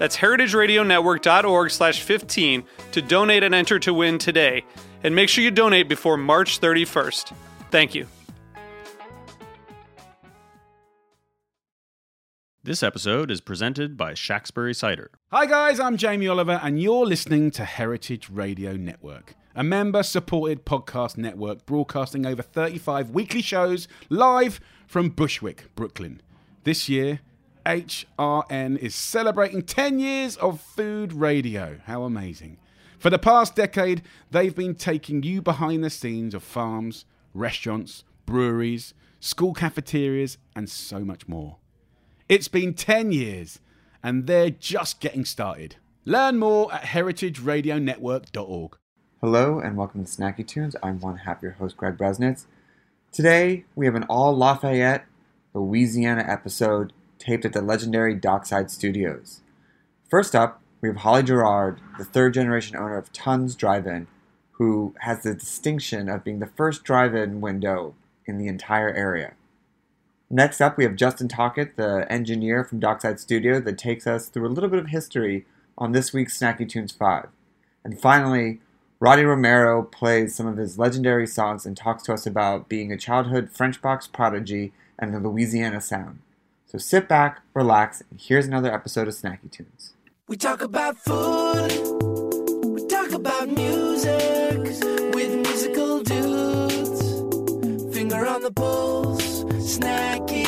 That's heritageradionetwork.org slash 15 to donate and enter to win today. And make sure you donate before March 31st. Thank you. This episode is presented by Shacksbury Cider. Hi, guys, I'm Jamie Oliver, and you're listening to Heritage Radio Network, a member supported podcast network broadcasting over 35 weekly shows live from Bushwick, Brooklyn. This year, HRN is celebrating 10 years of food radio. How amazing! For the past decade, they've been taking you behind the scenes of farms, restaurants, breweries, school cafeterias, and so much more. It's been 10 years, and they're just getting started. Learn more at heritageradionetwork.org. Hello and welcome to Snacky Tunes. I'm one half your host, Greg Bresnitz. Today we have an all Lafayette, Louisiana episode taped at the legendary Dockside Studios. First up, we have Hollie Girouard, the third generation owner of Tons Drive In, who has the distinction of being the first drive in window in the entire area. Next up, we have Justin Tocket, the engineer from Dockside Studio, that takes us through a little bit of history on this week's Snacky Tunes 5. And finally, Roddie Romero plays some of his legendary songs and talks to us about being a childhood French box prodigy and the Louisiana sound. So sit back, relax, and here's another episode of Snacky Tunes. We talk about food, we talk about music with musical dudes. Finger on the pulse, snacky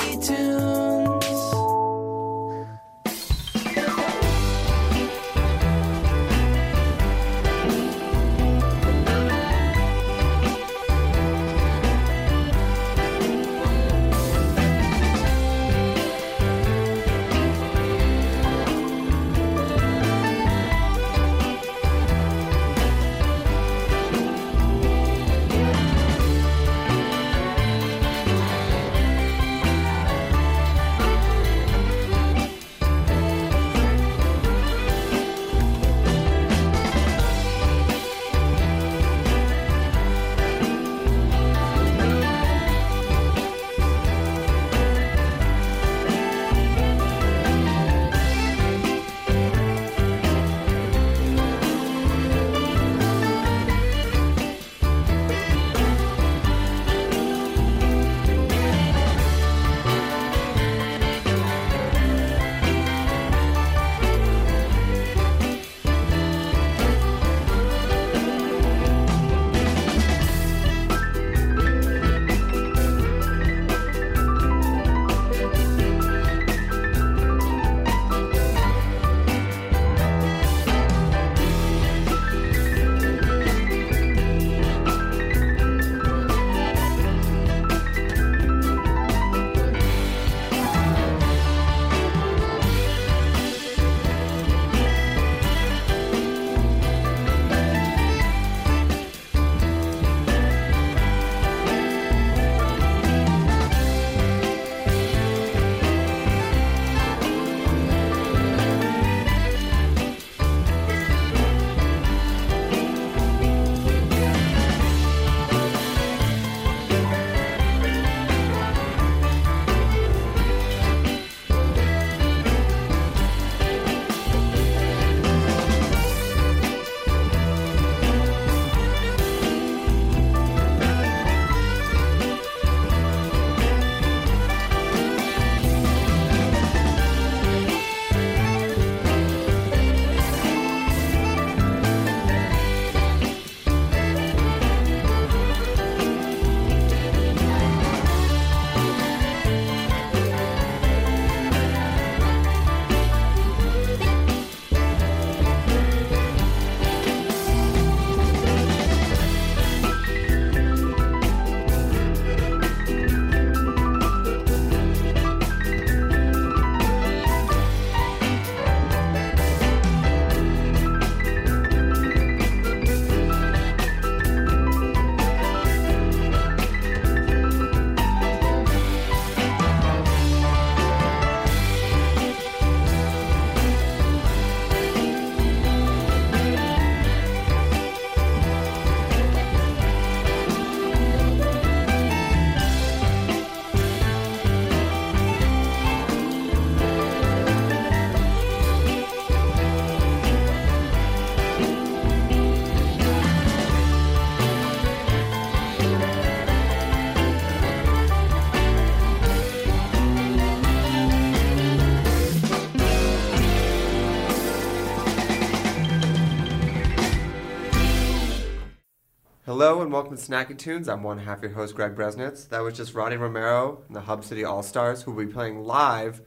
Hello and welcome to Snacky Tunes. I'm one half your host, Greg Bresnitz. That was just Roddie Romero and the Hub City All Stars, who will be playing live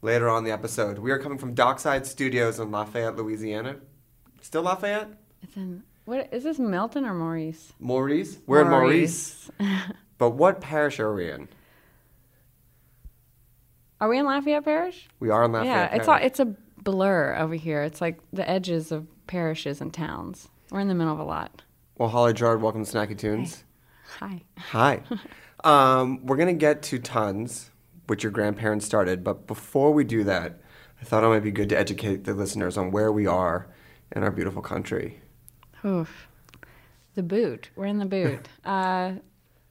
later on in the episode. We are coming from Dockside Studios in Lafayette, Louisiana. Still Lafayette? It's in what is this Milton or Maurice? Maurice? We're in Maurice. but what parish are we in? Are we in Lafayette Parish? We are in Lafayette. yeah, it's it's a blur over here. It's like the edges of parishes and towns. We're in the middle of a lot. Well, Hollie Girouard, welcome to Snacky Tunes. Hi. Hi. um, we're going to get to tons, which your grandparents started. But before we do that, I thought it might be good to educate the listeners on where we are in our beautiful country. Oof. The boot. We're in the boot. uh,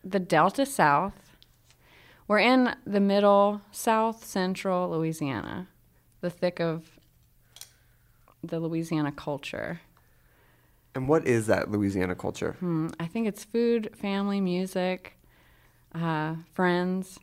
the Delta South. We're in the middle, south central Louisiana, the thick of the Louisiana culture. And what is that Louisiana culture? Hmm, I think it's food, family, music, uh, friends,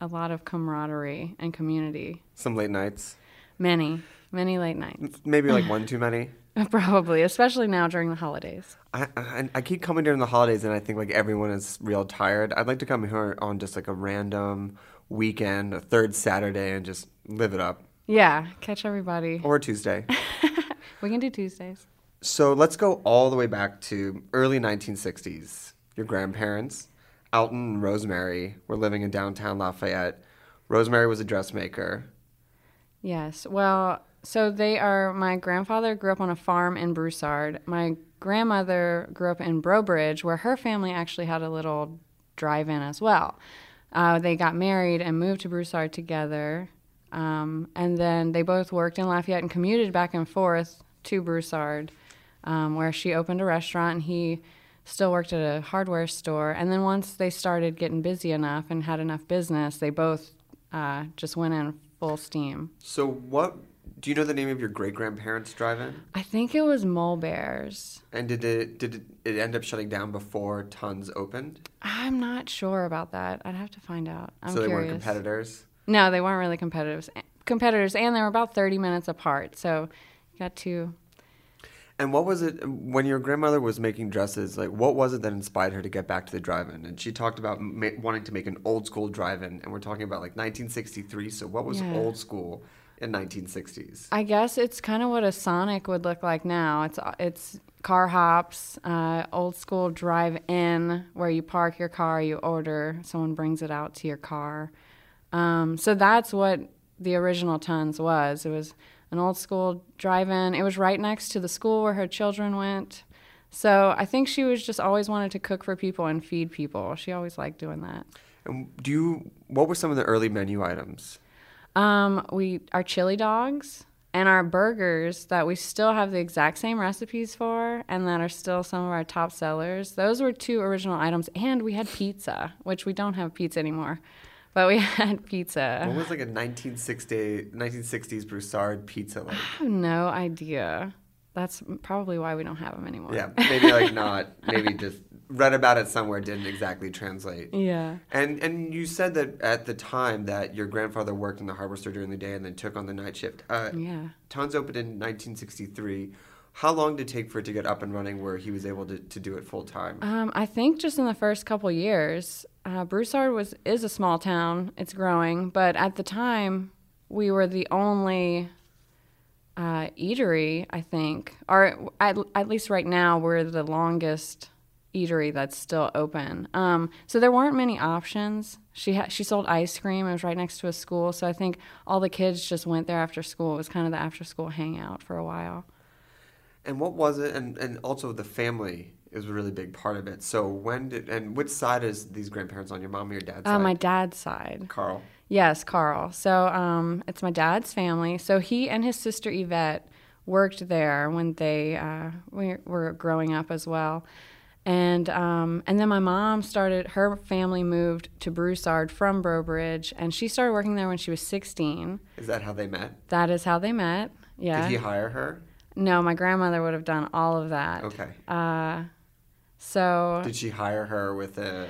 a lot of camaraderie and community. Some late nights. Many, many late nights. Maybe like one too many. Probably, especially now during the holidays. I, I, I keep coming during the holidays and I think like everyone is real tired. I'd like to come here on just like a random weekend, a third Saturday, and just live it up. Yeah, catch everybody. Or Tuesday. We can do Tuesdays. So let's go all the way back to early 1960s. Your grandparents, Alton and Rosemary, were living in downtown Lafayette. Rosemary was a dressmaker. Yes. Well, so they are. My grandfather grew up on a farm in Broussard. My grandmother grew up in Breaux Bridge, where her family actually had a little drive-in as well. Uh, they got married and moved to Broussard together, um, and then they both worked in Lafayette and commuted back and forth to Broussard, um, where she opened a restaurant and he still worked at a hardware store. And then once they started getting busy enough and had enough business, they both uh, just went in full steam. So what do you know the name of your great grandparents' drive-in? I think it was Mole Bears. And did it did it, end up shutting down before Tons opened? I'm not sure about that. I'd have to find out. I'm so they curious. weren't competitors. No, they weren't really competitors. Competitors, and they were about 30 minutes apart. So you got two. And what was it when your grandmother was making dresses? Like, what was it that inspired her to get back to the drive-in? And she talked about ma- wanting to make an old school drive-in, and we're talking about like 1963. So, what was Yeah. old school in 1960s? I guess it's kind of what a Sonic would look like now. It's it's car hops, uh, old school drive-in where you park your car, you order, someone brings it out to your car. Um, so that's what the original Tons was. It was an old school drive-in. It was right next to the school where her children went. So I think she was just always wanted to cook for people and feed people. She always liked doing that. And do you? What were some of the early menu items? Um, we our chili dogs and our burgers that we still have the exact same recipes for and that are still some of our top sellers. Those were two original items and we had pizza, which we don't have pizza anymore. But we had pizza. What was like a 1960 1960s Broussard pizza like? I have no idea. That's probably why we don't have them anymore. Yeah, maybe like not. Maybe just read about it somewhere. Didn't exactly translate. Yeah. And and you said that at the time that your grandfather worked in the hardware store during the day and then took on the night shift. Uh, Yeah. Tons opened in 1963. How long did it take for it to get up and running where he was able to, to do it full time? Um, I think just in the first couple years, uh, Broussard was is a small town. It's growing, but at the time, we were the only uh, eatery. I think, or at, at least right now, we're the longest eatery that's still open. Um, so there weren't many options. She ha- she sold ice cream. It was right next to a school, so I think all the kids just went there after school. It was kind of the after school hangout for a while. And what was it? And and also the family is a really big part of it. So when did and which side is these grandparents on? Your mom or your dad's Uh, side? my dad's side. Carl. Yes, Carl. So um, it's my dad's family. So he and his sister Yvette worked there when they uh, we were growing up as well. And um, and then my mom started. Her family moved to Broussard from Breaux Bridge, and she started working there when she was 16. Is that how they met? That is how they met. Yeah. Did he hire her? No, my grandmother would have done all of that. Okay. Uh, so Did she hire her with a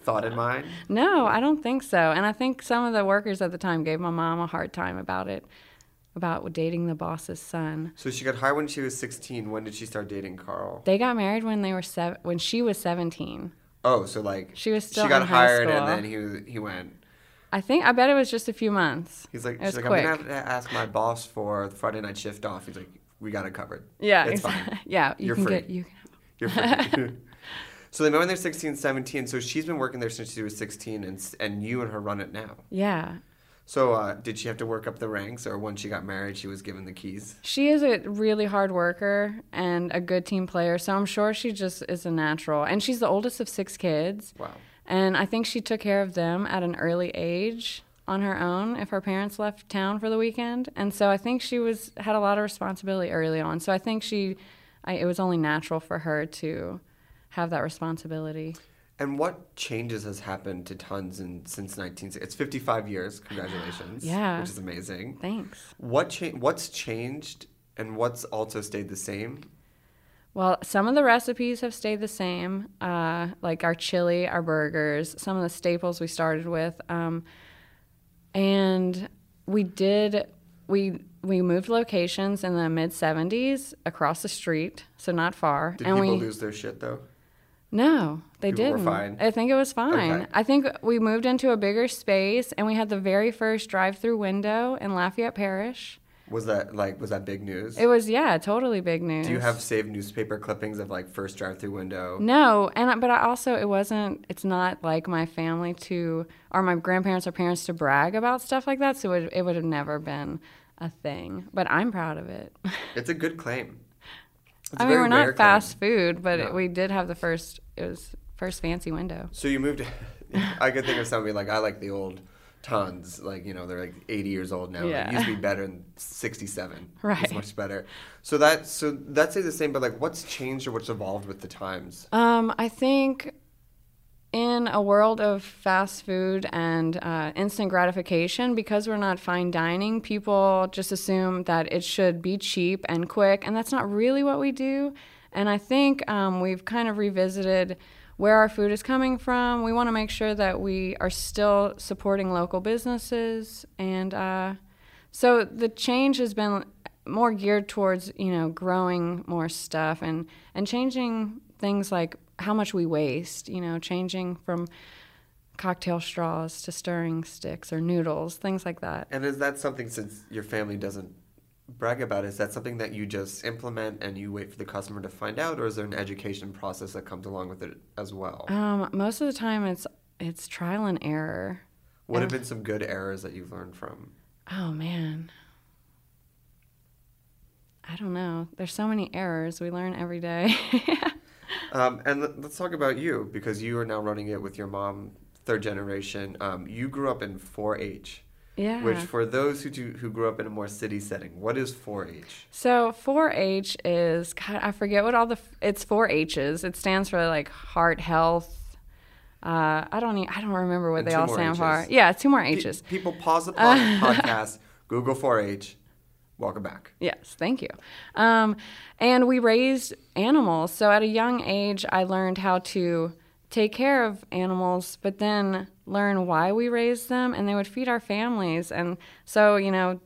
thought in mind? No, I don't think so. And I think some of the workers at the time gave my mom a hard time about it. about dating the boss's son. So she got hired when she was 16. When did she start dating Carl? They got married when they were seven, when she was 17. Oh, so like She was still she got hired and then he he went. I think I bet it was just a few months. He's like, It she's like, I'm gonna have to ask my boss for the Friday night shift off. He's like, we got it covered. Yeah, it's exactly. fine. Yeah, you You're can free. get you. You're free. so they met when they're 16, 17. So she's been working there since she was 16, and and you and her run it now. Yeah, So uh, did she have to work up the ranks, or once she got married, she was given the keys? she is a really hard worker and a good team player. So I'm sure she just is a natural. And she's the oldest of six kids. Wow. And I think she took care of them at an early age on her own if her parents left town for the weekend. And so I think she was had a lot of responsibility early on. So I think she I, it was only natural for her to have that responsibility. And what changes has happened to Tons in since 19? It's 55 years. Congratulations. Yeah. Which is amazing. Thanks. What cha- What's changed, and what's also stayed the same? Well, some of the recipes have stayed the same, uh, like our chili, our burgers, some of the staples we started with. Um, and we did, we we moved locations in the mid 70s across the street, so not far. Did and people we lose their shit though? no, they People were didn't. fine? I think it was fine. Okay. I think we moved into a bigger space, and we had the very first drive-through window in Lafayette Parish. Was that like was that big news? It was yeah, totally big news. Do you have saved newspaper clippings of like first drive-through window? No, and but I also it wasn't. It's not like my family to or my grandparents or parents to brag about stuff like that. So it, it would have never been a thing. But I'm proud of it. It's a good claim. It's I mean, we're not claim. fast food, but No. it, we did have the first. It was first fancy window. So you moved. I could think of somebody like I like the old tons. Like you know they're like 80 years old now. Yeah. It used to be better than 67. Right. It's much better. So that so that's the same. But like what's changed or what's evolved with the times? Um, I think in a world of fast food and uh, instant gratification, because we're not fine dining, people just assume that it should be cheap and quick, and that's not really what we do. And I think um, we've kind of revisited where our food is coming from. We want to make sure that we are still supporting local businesses, and uh, so the change has been more geared towards you know growing more stuff and and changing things like how much we waste. You know, changing from cocktail straws to stirring sticks or noodles, things like that. And is that something since your family doesn't brag about is that something that you just implement and you wait for the customer to find out, or is there an education process that comes along with it as well? Um, most of the time, it's it's trial and error. what have been some good errors that you've learned from? Oh man. I don't know. There's so many errors we learn every day. Um, and let, let's talk about you because you are now running it with your mom, third generation. Um, you grew up in 4-H, yeah. which for those who do, who grew up in a more city setting, what is 4-H? So 4-H is God, I forget what all the it's 4 H's. It stands for like heart health. Uh, I don't i don't remember what And they all stand for. Yeah, two more H's. people pause the pod- podcast, Google 4-H, welcome back. Yes, thank you. Um, and we raised animals. So at a young age, I learned how to take care of animals, but then learn why we raised them, and they would feed our families. And so, you know,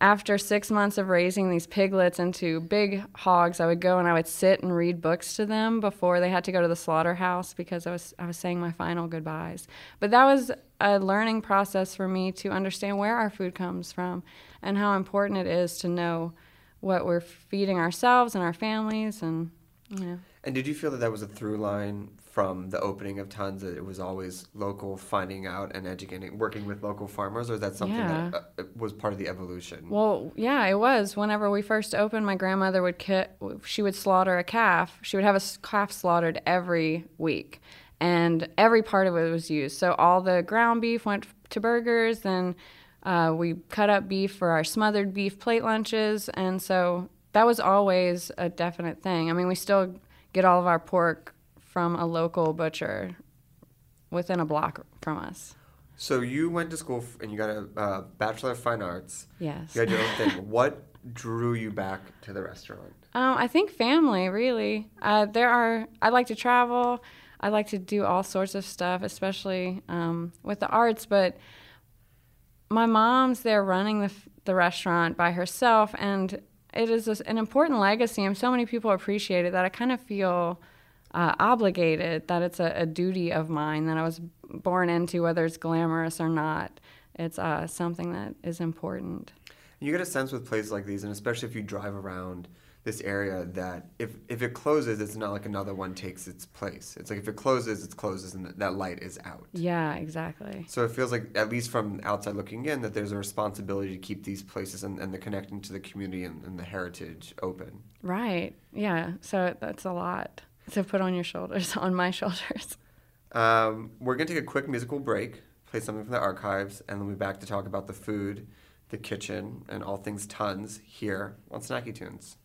after six months of raising these piglets into big hogs, I would go and I would sit and read books to them before they had to go to the slaughterhouse because I was I was saying my final goodbyes. But that was a learning process for me to understand where our food comes from and how important it is to know what we're feeding ourselves and our families and you know. And did you feel that that was a through line from the opening of Tons, that it was always local, finding out and educating, working with local farmers, or is that something Yeah. that uh, was part of the evolution? Well, yeah, it was. Whenever we first opened, my grandmother would ki- she would slaughter a calf. She would have a calf slaughtered every week, and every part of it was used. So all the ground beef went to burgers, then uh, we cut up beef for our smothered beef plate lunches, and so that was always a definite thing. I mean, we still get all of our pork from a local butcher within a block from us. So you went to school and you got a uh, Bachelor of Fine Arts. Yes. You had your own thing. What drew you back to the restaurant? Um, I think family, really. Uh, there are. I like to travel. I like to do all sorts of stuff, especially um, with the arts. But my mom's there running the, the restaurant by herself, and it is an important legacy, and so many people appreciate it that I kind of feel uh, obligated that it's a, a duty of mine that I was born into, whether it's glamorous or not. It's uh, something that is important. You get a sense with places like these, and especially if you drive around this area, that if if it closes, it's not like another one takes its place. It's like if it closes, it closes, and that light is out. Yeah, exactly. So it feels like, at least from outside looking in, that there's a responsibility to keep these places and, and the connecting to the community and, and the heritage open. Right. Yeah. So that's a lot to put on your shoulders, on my shoulders. Um, we're going to take a quick musical break, play something from the archives, and then we'll be back to talk about the food, the kitchen, and all things tons here on Snacky Tunes.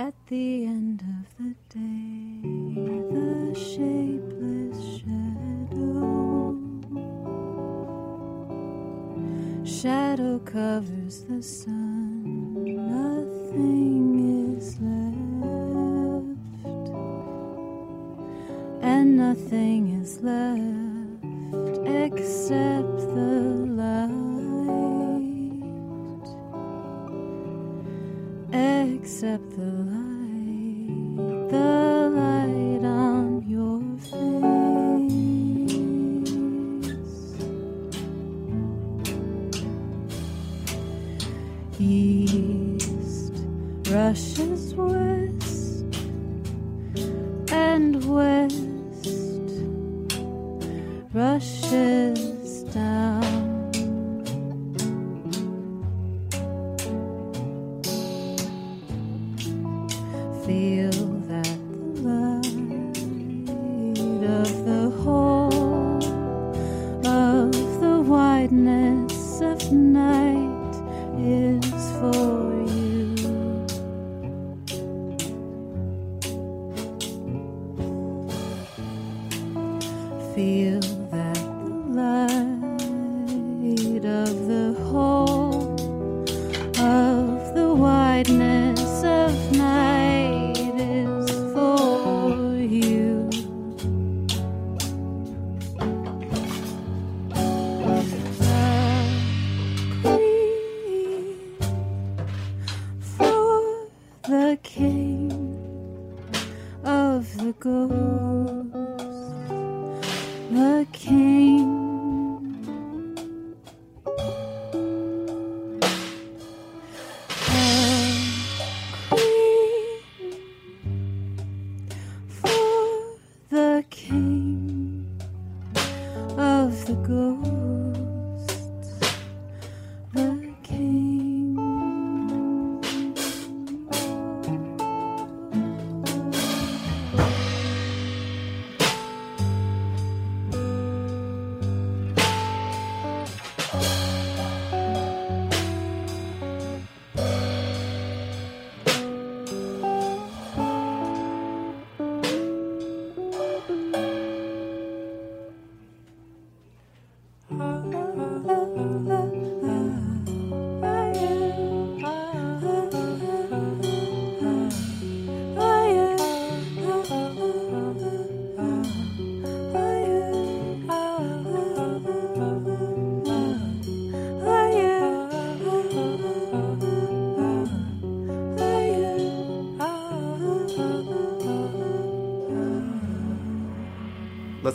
At the end of the day, the shapeless shadow shadow covers the sun.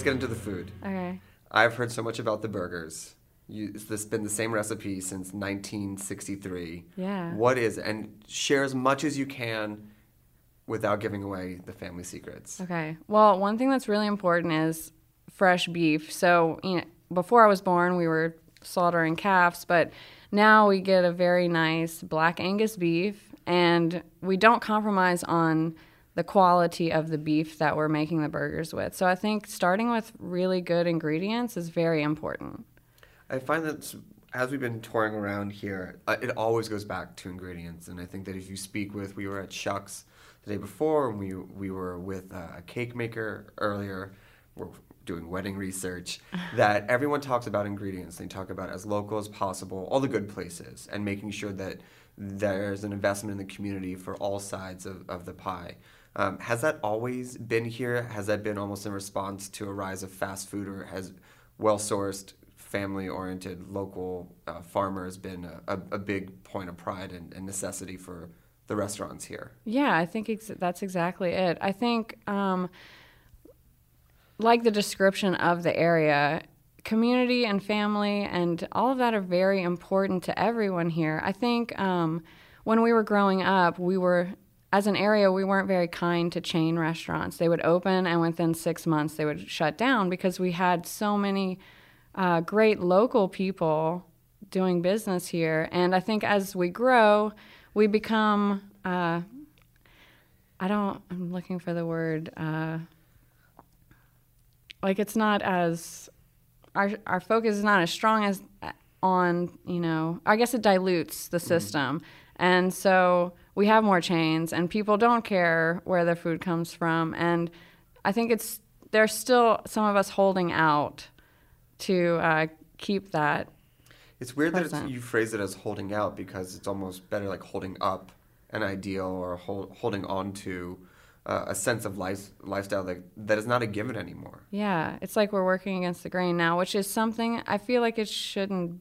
Get into the food. Okay. I've heard so much about the burgers. You, it's been the same recipe since 1963. Yeah. What is and share as much as you can without giving away the family secrets. Okay. Well, one thing that's really important is fresh beef. So, you know, before I was born, we were slaughtering calves, but now we get a very nice black Angus beef, and we don't compromise on the quality of the beef that we're making the burgers with. So, I think starting with really good ingredients is very important. I find that as we've been touring around here, uh, it always goes back to ingredients. And I think that if you speak with, we were at Shucks the day before, and we we were with uh, a cake maker earlier. We're doing wedding research. that everyone talks about ingredients. They talk about as local as possible, all the good places, and making sure that there's an investment in the community for all sides of, of the pie. Um, has that always been here? Has that been almost in response to a rise of fast food, or has well sourced, family oriented, local uh, farmers been a, a, a big point of pride and, and necessity for the restaurants here? Yeah, I think ex- that's exactly it. I think, um, like the description of the area, community and family and all of that are very important to everyone here. I think um, when we were growing up, we were, as an area, we weren't very kind to chain restaurants. They would open and within six months they would shut down because we had so many uh, great local people doing business here. And I think as we grow, we become, uh, I don't, I'm looking for the word, uh, like it's not as, our, our focus is not as strong as uh, on, you know, I guess it dilutes the system. And so we have more chains and people don't care where their food comes from. And I think it's, there's still some of us holding out to uh, keep that. It's weird that it's, you phrase it as holding out because it's almost better like holding up an ideal or hold, holding on to uh, a sense of life, lifestyle that, that is not a given anymore. Yeah, it's like we're working against the grain now, which is something I feel like it shouldn't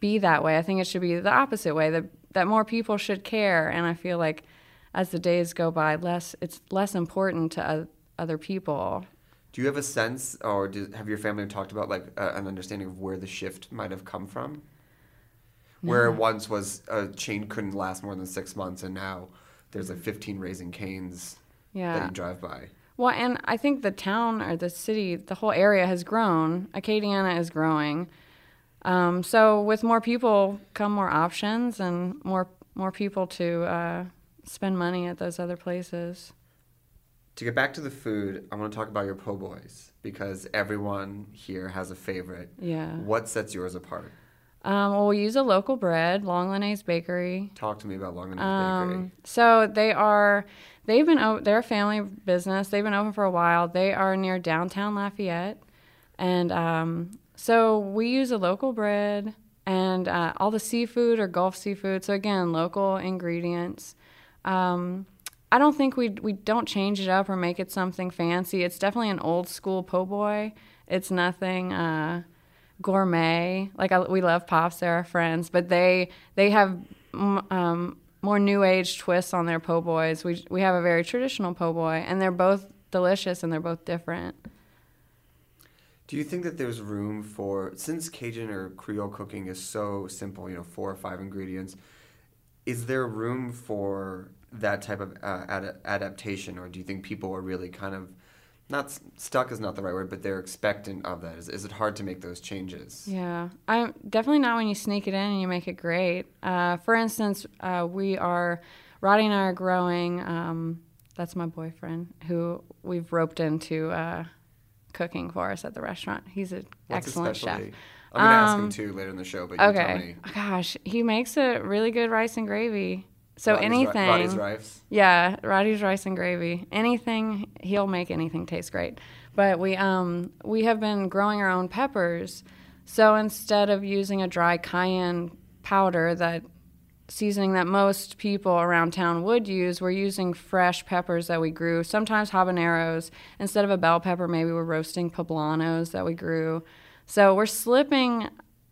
be that way. I think it should be the opposite way that that more people should care, and I feel like as the days go by, less it's less important to other people. Do you have a sense, or do, have your family talked about like uh, an understanding of where the shift might have come from? Where it once was a chain couldn't last more than six months, and now there's like 15 Raising Cane's that Yeah. you drive by. Well, and I think the town or the city, the whole area has grown. Acadiana is growing. Um, so with more people come more options and more more people to uh, spend money at those other places. To get back to the food, I want to talk about your po' boys because everyone here has a favorite. Yeah. What sets yours apart? Um, well, we use a local bread, Langlinais Bakery. Talk to me about Long and Um, Bakery. so they are, they've been, they're a family business. They've been open for a while. They are near downtown Lafayette, and um, so we use a local bread and uh, all the seafood or Gulf seafood. So again, local ingredients. Um, I don't think we we don't change it up or make it something fancy. It's definitely an old school po' boy. It's nothing. Uh, gourmet. Like I, we love pops, they're our friends, but they they have um, more new age twists on their po' boys. We we have a very traditional po' boy, and they're both delicious and they're both different. Do you think that there's room for, since Cajun or Creole cooking is so simple, you know, four or five ingredients, is there room for that type of uh, ad- adaptation, or do you think people are really kind of not stuck is not the right word, but they're expectant of that? Is, is it hard to make those changes? Yeah, I'm definitely not when you sneak it in and you make it great. Uh, for instance, uh, we are Roddie and I are growing. Um, that's my boyfriend who we've roped into uh, cooking for us at the restaurant. He's an What's excellent chef. I'm gonna ask him Um, too later in the show, but you tell Okay. Gosh, he makes a really good rice and gravy. So Roddie's ri- anything. Roddie's rice. Yeah, Roddie's rice and gravy. Anything he'll make anything taste great. But we um we have been growing our own peppers. So instead of using a dry cayenne powder that seasoning that most people around town would use, we're using fresh peppers that we grew. Sometimes habaneros. Instead of a bell pepper, maybe we're roasting poblanos that we grew. So we're slipping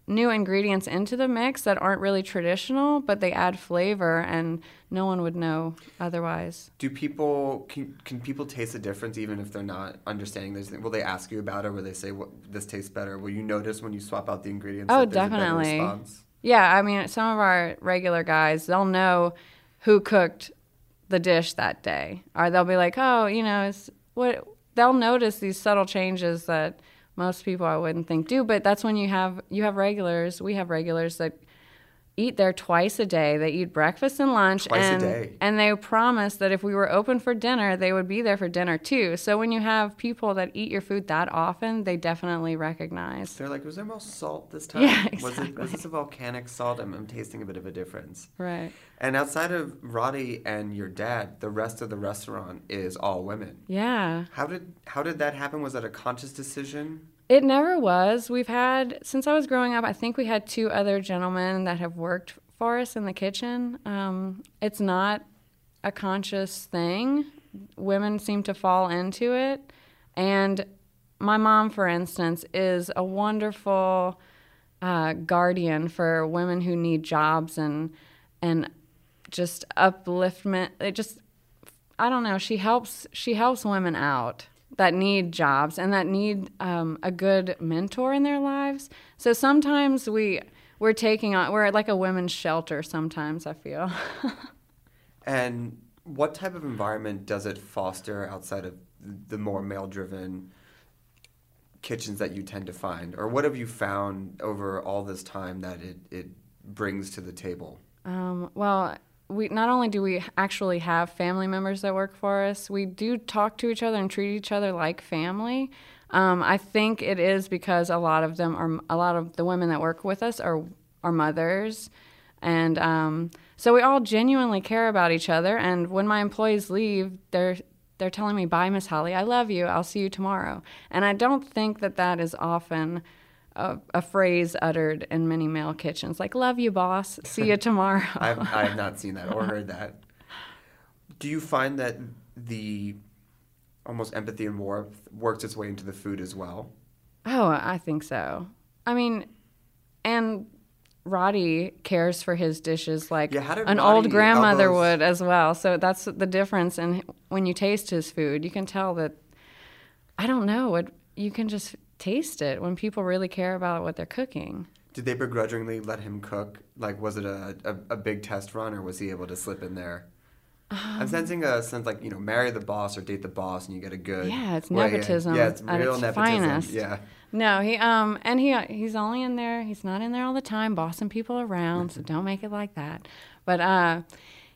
new ingredients into the mix that aren't really traditional, but they add flavor, and no one would know otherwise. Do people can can people taste the difference even if they're not understanding this? Will they ask you about it? Or will they say what this tastes better? Will you notice when you swap out the ingredients? Oh, that a better oh, definitely. Yeah, I mean, some of our regular guys, they'll know who cooked the dish that day, or they'll be like, "Oh, you know, it's what." They'll notice these subtle changes that most people I wouldn't think do. But that's when you have you have regulars. We have regulars that eat there twice a day. They eat breakfast and lunch, Twice a and day. and they promise that if we were open for dinner, they would be there for dinner too. So when you have people that eat your food that often, they definitely recognize. They're like, was there more salt this time? Yeah, Was, it, was exactly. this a volcanic salt? I'm, I'm tasting a bit of a difference. Right. And outside of Roddie and your dad, the rest of the restaurant is all women. Yeah. How did how did that happen? Was that a conscious decision? It never was. We've had, since I was growing up, I think we had two other gentlemen that have worked for us in the kitchen. Um, it's not a conscious thing. Women seem to fall into it. And my mom, for instance, is a wonderful uh, guardian for women who need jobs and, and just upliftment. It just, I don't know. She helps. She helps women out that need jobs and that need um, a good mentor in their lives. So sometimes we we're taking on. We're like a women's shelter. Sometimes I feel. And what type of environment does it foster outside of the more male-driven kitchens that you tend to find, or what have you found over all this time that it, it brings to the table? Um, well, we not only do we actually have family members that work for us, we do talk to each other and treat each other like family. Um, I think it is because a lot of them are a lot of the women that work with us are are mothers, and um, so we all genuinely care about each other. And when my employees leave, they're they're telling me, "Bye, Miss Hollie. I love you. I'll see you tomorrow." And I don't think that that is often a, a phrase uttered in many male kitchens, like "Love you, boss. See you tomorrow." I've, I have not seen that or heard that. Do you find that the almost empathy and warmth works its way into the food as well? Oh, I think so. I mean, and Roddie cares for his dishes like Yeah, an Roddie old grandmother would as well. So that's the difference. And when you taste his food, you can tell that. I don't know. It, you can just taste it when people really care about what they're cooking. Did they begrudgingly let him cook? Like, was it a, a, a big test run, or was he able to slip in there? I'm Um, sensing a sense like you know, marry the boss or date the boss, and you get a good. Yeah, it's way in. nepotism Yeah, it's real its nepotism. finest. Yeah. No, he um and he he's only in there. He's not in there all the time, bossing people around. so don't make it like that. But uh,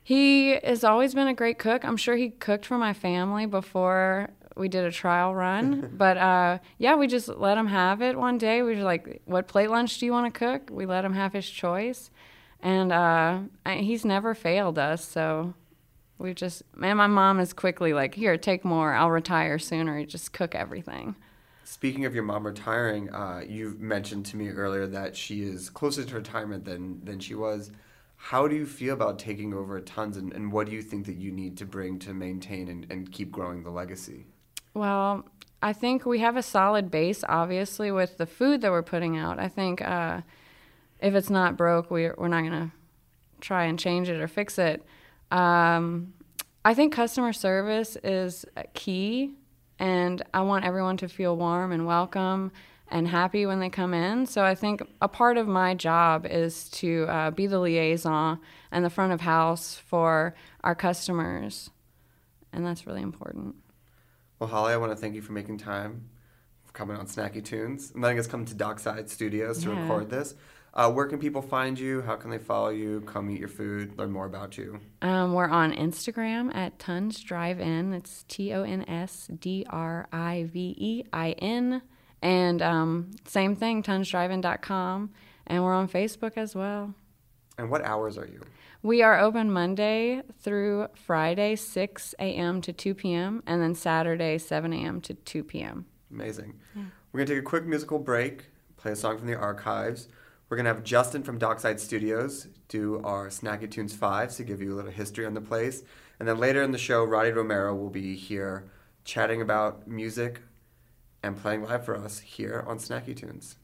he has always been a great cook. I'm sure he cooked for my family before we did a trial run. but uh, yeah, we just let him have it one day. We were like, "What plate lunch do you want to cook?" We let him have his choice, and uh, he's never failed us. So. We just, man, my mom is quickly like, here, take more. I'll retire sooner. You just cook everything. Speaking of your mom retiring, uh, you mentioned to me earlier that she is closer to retirement than than she was. How do you feel about taking over tons, and, and what do you think that you need to bring to maintain and, and keep growing the legacy? Well, I think we have a solid base, obviously, with the food that we're putting out. I think uh, if it's not broke, we're, we're not going to try and change it or fix it. Um, I think customer service is key, and I want everyone to feel warm and welcome and happy when they come in. So I think a part of my job is to uh, be the liaison and the front of house for our customers, and that's really important. Well, Hollie, I want to thank you for making time for coming on Snacky Tunes and letting us come to Dockside Studios to Yeah. record this. Uh, where can people find you? How can they follow you? Come eat your food, learn more about you. Um, we're on Instagram at Tons Drive In. It's T O N S D R I V E I N. And um, same thing, tonsdrivein.com. And we're on Facebook as well. And what hours are you? We are open Monday through Friday, 6 a.m. to 2 p.m., and then Saturday, 7 a.m. to 2 p.m. Amazing. We're going to take a quick musical break, play a song from the archives. We're going to have Justin from Dockside Studios do our Snacky Tunes 5 to give you a little history on the place. And then later in the show, Roddie Romero will be here chatting about music and playing live for us here on Snacky Tunes.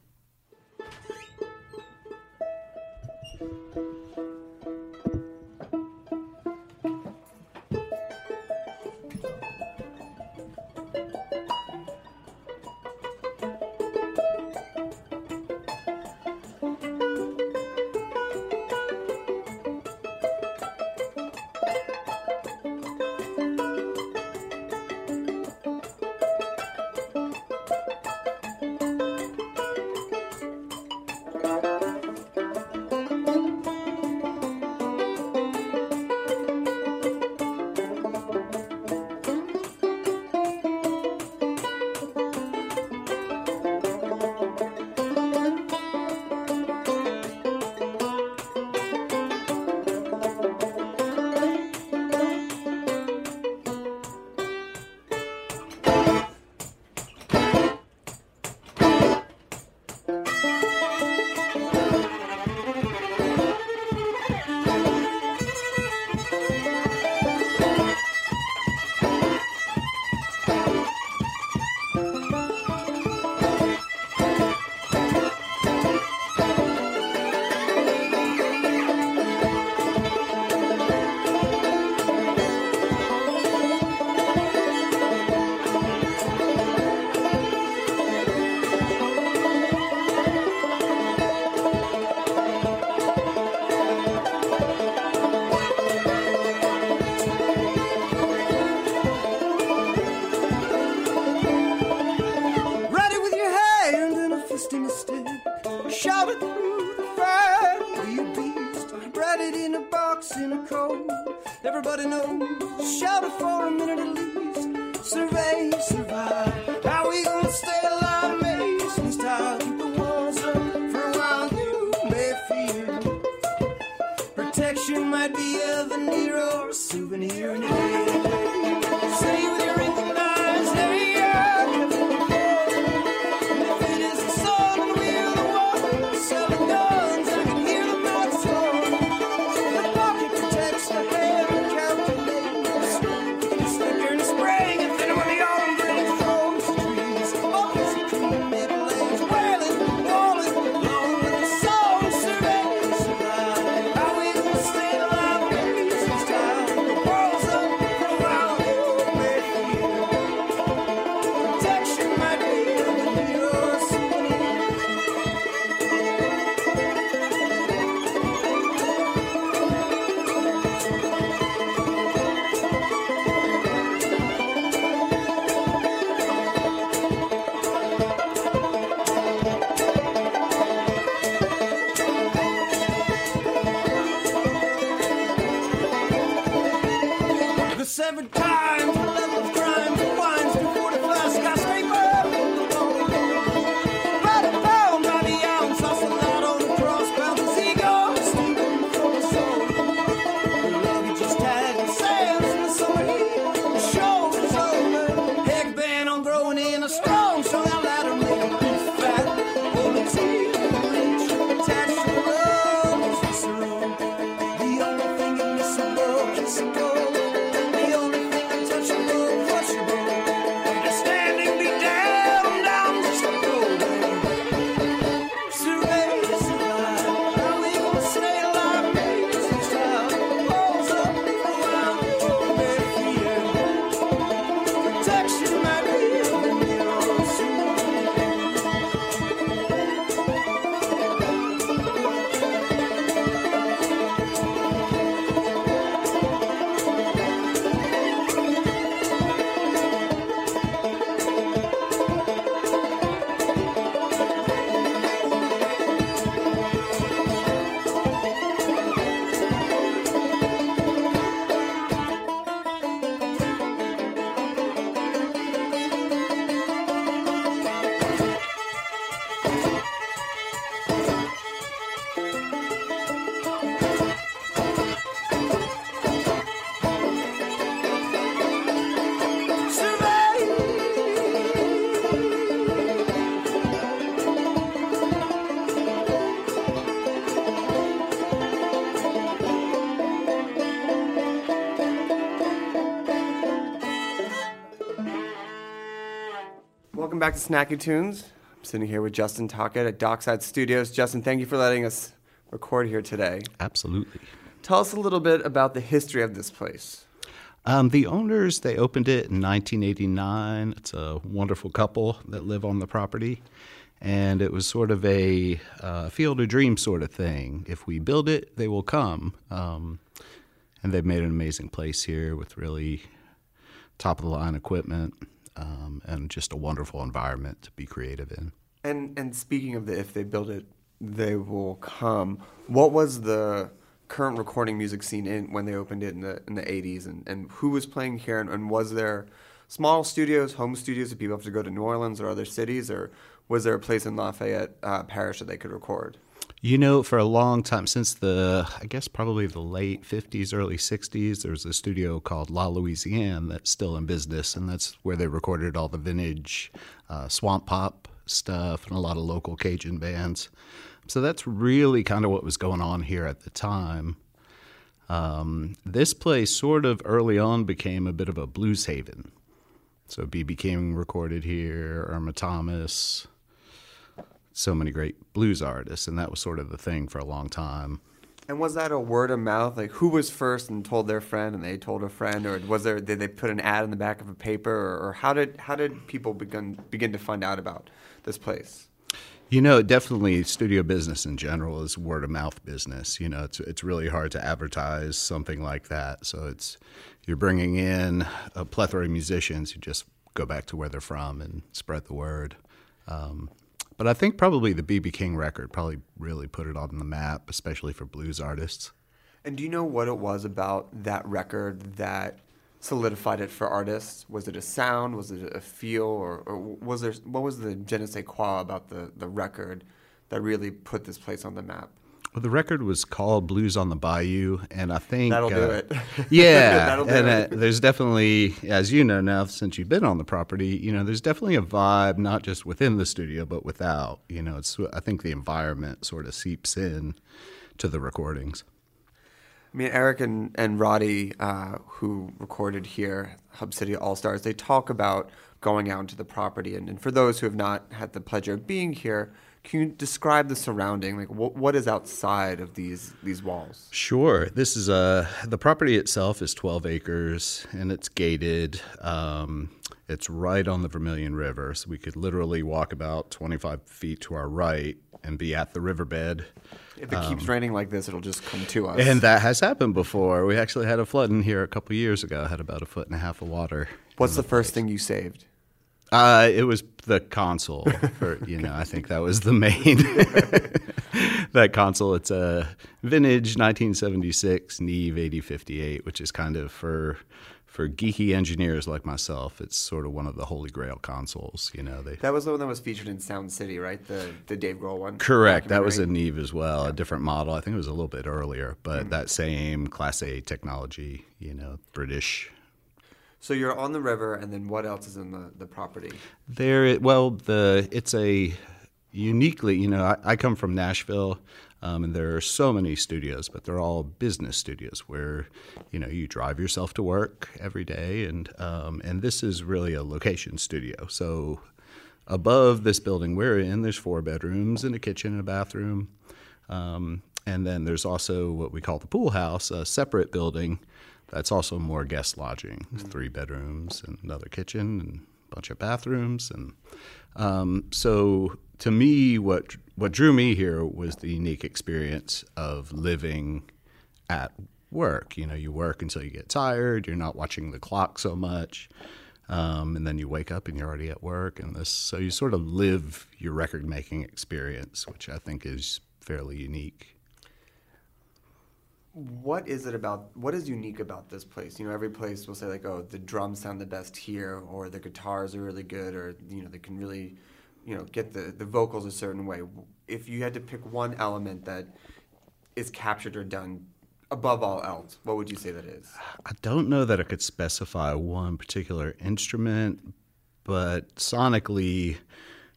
Welcome back to Snacky Tunes. I'm sitting here with Justin Tocket at Dockside Studios. Justin, thank you for letting us record here today. Absolutely. Tell us a little bit about the history of this place. Um, the owners, they opened it in 1989. It's a wonderful couple that live on the property. And it was sort of a uh, field of dreams sort of thing. If we build it, they will come. Um, and they've made an amazing place here with really top of the line equipment um, and just a wonderful environment to be creative in. And and speaking of the if they build it, they will come. What was the current recording music scene in when they opened it in the in the 80s and, and who was playing here and, and was there small studios, home studios that people have to go to New Orleans or other cities or was there a place in Lafayette uh, Parish that they could record? You know, for a long time, since the, I guess probably the late 50s, early 60s, there was a studio called La Louisiane that's still in business, and that's where they recorded all the vintage uh, swamp pop stuff and a lot of local Cajun bands. So that's really kind of what was going on here at the time. Um, this place sort of early on became a bit of a blues haven. So B.B. King recorded here, Irma Thomas, so many great blues artists, and that was sort of the thing for a long time. And was that a word of mouth? Like who was first and told their friend, and they told a friend, or was there? Did they put an ad in the back of a paper, or, or how did how did people begin begin to find out about this place? You know, definitely studio business in general is word of mouth business. You know, it's it's really hard to advertise something like that. So it's you're bringing in a plethora of musicians who just go back to where they're from and spread the word. Um, but I think probably the BB King record probably really put it on the map, especially for blues artists. And do you know what it was about that record that solidified it for artists? Was it a sound? Was it a feel? Or, or was there what was the je ne sais quoi about the, the record that really put this place on the map? Well, the record was called Blues on the Bayou, and I think That'll do uh, it. Yeah, That'll do and it. uh, there's definitely, as you know now, since you've been on the property, you know, there's definitely a vibe not just within the studio but without. You know, it's I think the environment sort of seeps in to the recordings. I mean, Eric and, and Roddie, uh, who recorded here, Hub City All Stars, they talk about going out into the property. And, and for those who have not had the pleasure of being here, can you describe the surrounding? Like, what, what is outside of these these walls? Sure. This is a the property itself is 12 acres and it's gated. Um, it's right on the Vermilion River, so we could literally walk about 25 feet to our right and be at the riverbed. If it keeps raining like this, it'll just come to us. And that has happened before. We actually had a flood in here a couple years ago. Had about a foot and a half of water. What's the first thing you saved? Uh, it was the console. For you know, I think that was the main. that console. It's a vintage 1976 Neve 8058, which is kind of for for geeky engineers like myself. It's sort of one of the holy grail consoles. You know, they That was the one that was featured in Sound City, right? The the Dave Grohl one. Correct. That was a? Neve as well, a different model. I think it was a little bit earlier, but Mm. that same Class A technology, you know, British. So you're on the river, and then what else is in the, the property? There, well, the it's a uniquely, you know, I, I come from Nashville, um, and there are so many studios, but they're all business studios where, you know, you drive yourself to work every day, and um, and this is really a location studio. So above this building we're in, there's four bedrooms and a kitchen and a bathroom. Um, and then there's also what we call the pool house, a separate building that's also more guest lodging. It's three bedrooms and another kitchen and a bunch of bathrooms. And um, so to me, what what drew me here was the unique experience of living at work. You know, you work until you get tired. You're not watching the clock so much. Um, and then you wake up and you're already at work, and this so you sort of live your record making experience, which I think is fairly unique. What is it about? What is unique about this place? You know, every place will say like, "Oh, the drums sound the best here," or "The guitars are really good," or you know, they can really, you know, get the the vocals a certain way. If you had to pick one element that is captured or done above all else, what would you say that is? I don't know that I could specify one particular instrument, but sonically,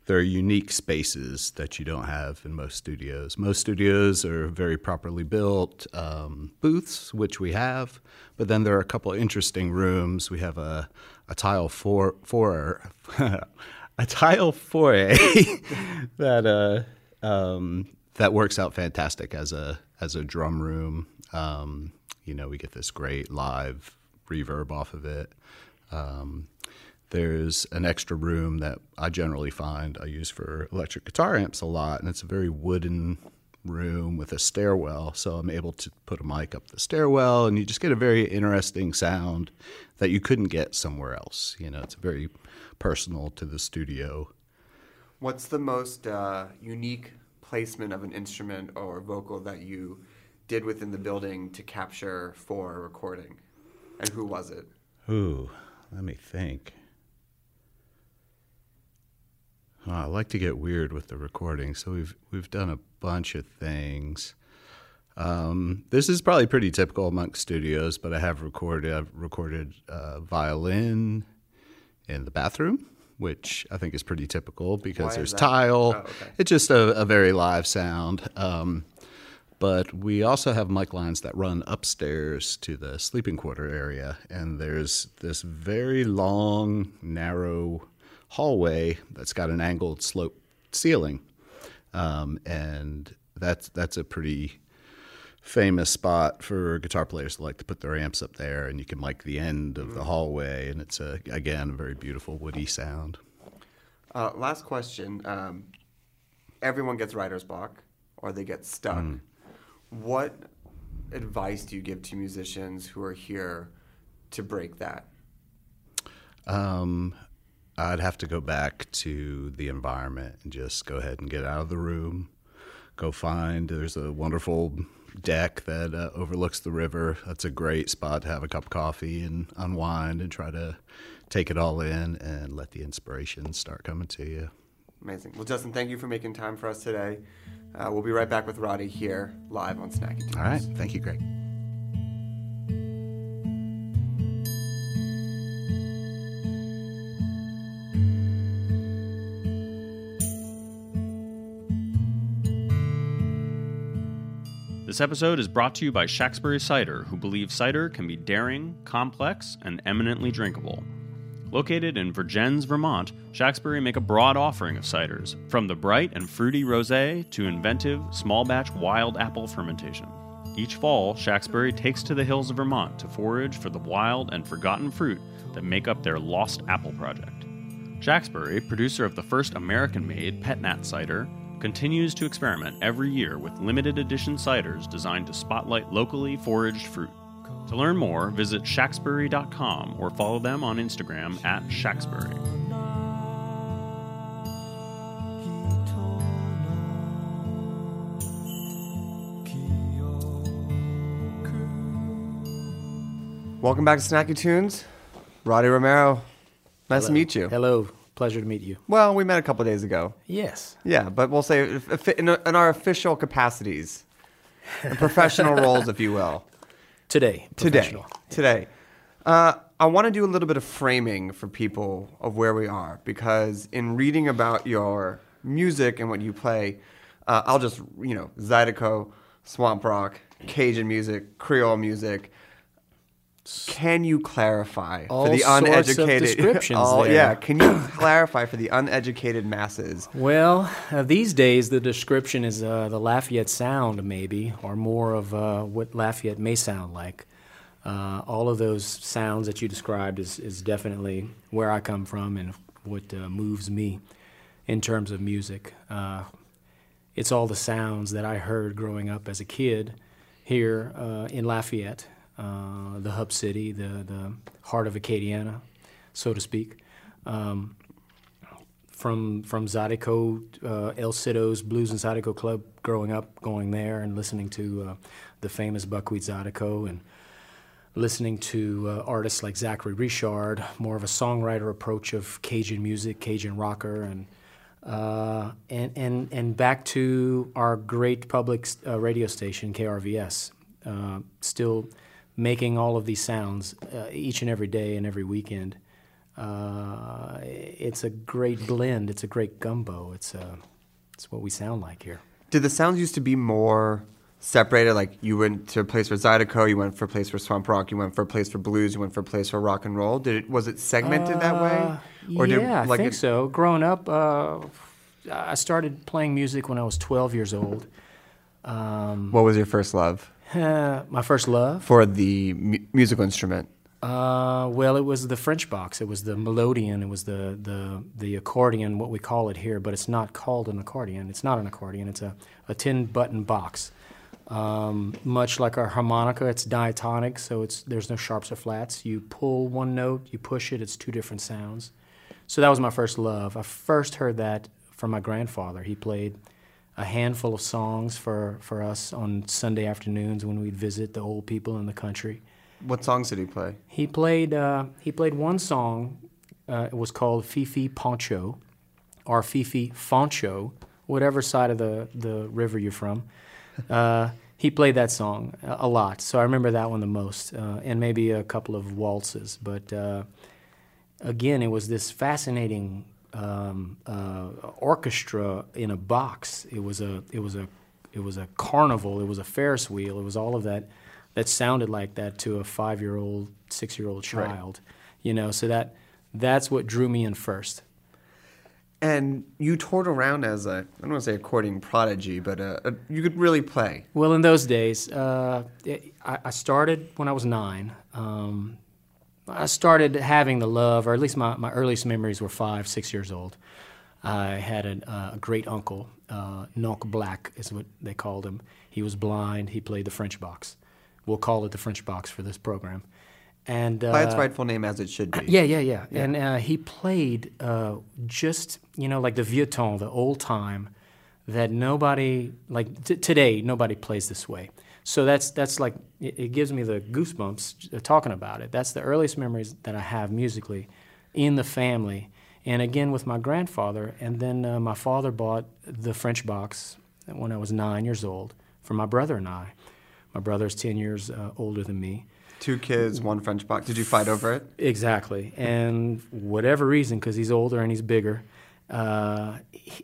there are unique spaces that you don't have in most studios. Most studios are very properly built um, booths, which we have, but then there are a couple interesting rooms. We have a, a tile for for a tile foyer that uh, um, that works out fantastic as a as a drum room. Um, you know, we get this great live reverb off of it. Um, there's an extra room that I generally find I use for electric guitar amps a lot, and it's a very wooden room with a stairwell. So I'm able to put a mic up the stairwell, and you just get a very interesting sound that you couldn't get somewhere else. You know, it's very personal to the studio. What's the most uh, unique placement of an instrument or vocal that you did within the building to capture for a recording, and who was it? Ooh, let me think. Oh, I like to get weird with the recording, so we've we've done a bunch of things. Um, this is probably pretty typical amongst studios, but I have recorded I've recorded uh, violin in the bathroom, which I think is pretty typical because there's that? tile. Oh, okay. It's just a, a very live sound. Um, but we also have mic lines that run upstairs to the sleeping quarter area, and there's this very long, narrow hallway that's got an angled slope ceiling, um, and that's that's a pretty famous spot for guitar players to like to put their amps up there, and you can mic the end of the hallway, and it's a again a very beautiful woody sound. Uh, last question. Um, everyone gets writer's block or they get stuck. What advice do you give to musicians who are here to break that? Um, I'd have to go back to the environment and just go ahead and get out of the room, go find. There's a wonderful deck that uh, overlooks the river. That's a great spot to have a cup of coffee and unwind and try to take it all in and let the inspiration start coming to you. Amazing. Well, Justin, thank you for making time for us today. Uh, we'll be right back with Roddie here live on Snacky. All right. Thank you, Greg. This episode is brought to you by Shacksbury Cider, who believe cider can be daring, complex, and eminently drinkable. Located in Vergennes, Vermont, Shacksbury make a broad offering of ciders, from the bright and fruity rosé to inventive, small batch wild apple fermentation. Each fall, Shacksbury takes to the hills of Vermont to forage for the wild and forgotten fruit that make up their Lost Apple Project. Shacksbury, producer of the first American made Pet Nat cider, continues to experiment every year with limited edition ciders designed to spotlight locally foraged fruit. To learn more, visit shacksbury.com or follow them on Instagram at shacksbury. Welcome back to Snacky Tunes. Roddie Romero. Nice to meet you. Hello. Pleasure to meet you. Well, we met a couple days ago. Yes. Yeah, but we'll say in, our official capacities, professional roles, if you will. Today. Today. Today. Uh, I want to do a little bit of framing for people of where we are because in reading about your music and what you play, uh, I'll just, you know, Zydeco, Swamp Rock, Cajun music, Creole music. Can you clarify All for the uneducated? descriptions Oh, there. yeah. Can you clarify for the uneducated masses? Well, uh, these days the description is uh, the Lafayette sound, maybe, or more of uh, what Lafayette may sound like. Uh, all of those sounds that you described is, is definitely where I come from and what uh, moves me in terms of music. Uh, it's all the sounds that I heard growing up as a kid here uh, in Lafayette, uh, the hub city, the, the heart of Acadiana, so to speak. Um, from from Zydeco, uh, El Sido's Blues and Zydeco Club, growing up, going there and listening to uh, the famous Buckwheat Zydeco and listening to uh, artists like Zachary Richard, more of a songwriter approach of Cajun music, Cajun rocker, and uh, and and and back to our great public uh, radio station KRVS, uh, still making all of these sounds uh, each and every day and every weekend. Uh, it's a great blend. It's a great gumbo. It's uh, it's what we sound like here. Did the sounds used to be more separated? Like you went to a place for Zydeco, you went for a place for swamp rock, you went for a place for blues, you went for a place for rock and roll. Did it was it segmented that way? Uh, yeah, I think it- so. Growing up, uh, I started playing music when I was 12 years old. Um, What was your first love my first love? for the mu- musical instrument? Uh, well, it was the French box. It was the melodeon. It was the, the, the accordion, what we call it here, but it's not called an accordion. It's not an accordion. It's a, a tin button box. Um, much like our harmonica, it's diatonic, so it's, there's no sharps or flats. You pull one note, you push it, it's two different sounds. So that was my first love. I first heard that from my grandfather. He played a handful of songs for, for us on Sunday afternoons when we'd visit the old people in the country. What songs did he play? He played uh, he played one song. Uh, it was called Fifi Poncho, or Fifi Foncho, whatever side of the, the river you're from. Uh, he played that song a a lot, so I remember that one the most, uh, and maybe a couple of waltzes. But uh, again, it was this fascinating um, uh, orchestra in a box. It was a it was a it was a carnival. It was a Ferris wheel. It was all of that that sounded like that to a five year old, six year old Right. child. You know, so that that's what drew me in first. And you toured around as a I don't want to say accordion prodigy, but a, a, you could really play. Well, in those days, uh, it, I, I started when I was nine. Um, I started having the love, or at least my, my earliest memories were five, six years old. I had a, a great uncle, uh, Black is what they called him. He was blind. He played the French box. We'll call it the French box for this program. And uh, By its rightful name, as it should be. yeah, yeah, yeah. And uh, he played uh, just, you know, like the vieux temps, the old time, that nobody like t- today nobody plays this way. So that's that's like it, it gives me the goosebumps uh, talking about it. That's the earliest memories that I have musically in the family, and again with my grandfather. And then uh, my father bought the French box when I was nine years old for my brother and I. My brother's ten years uh, older than me. Two kids, one French box. Did you fight over it? Exactly. And whatever reason, because he's older and he's bigger, uh,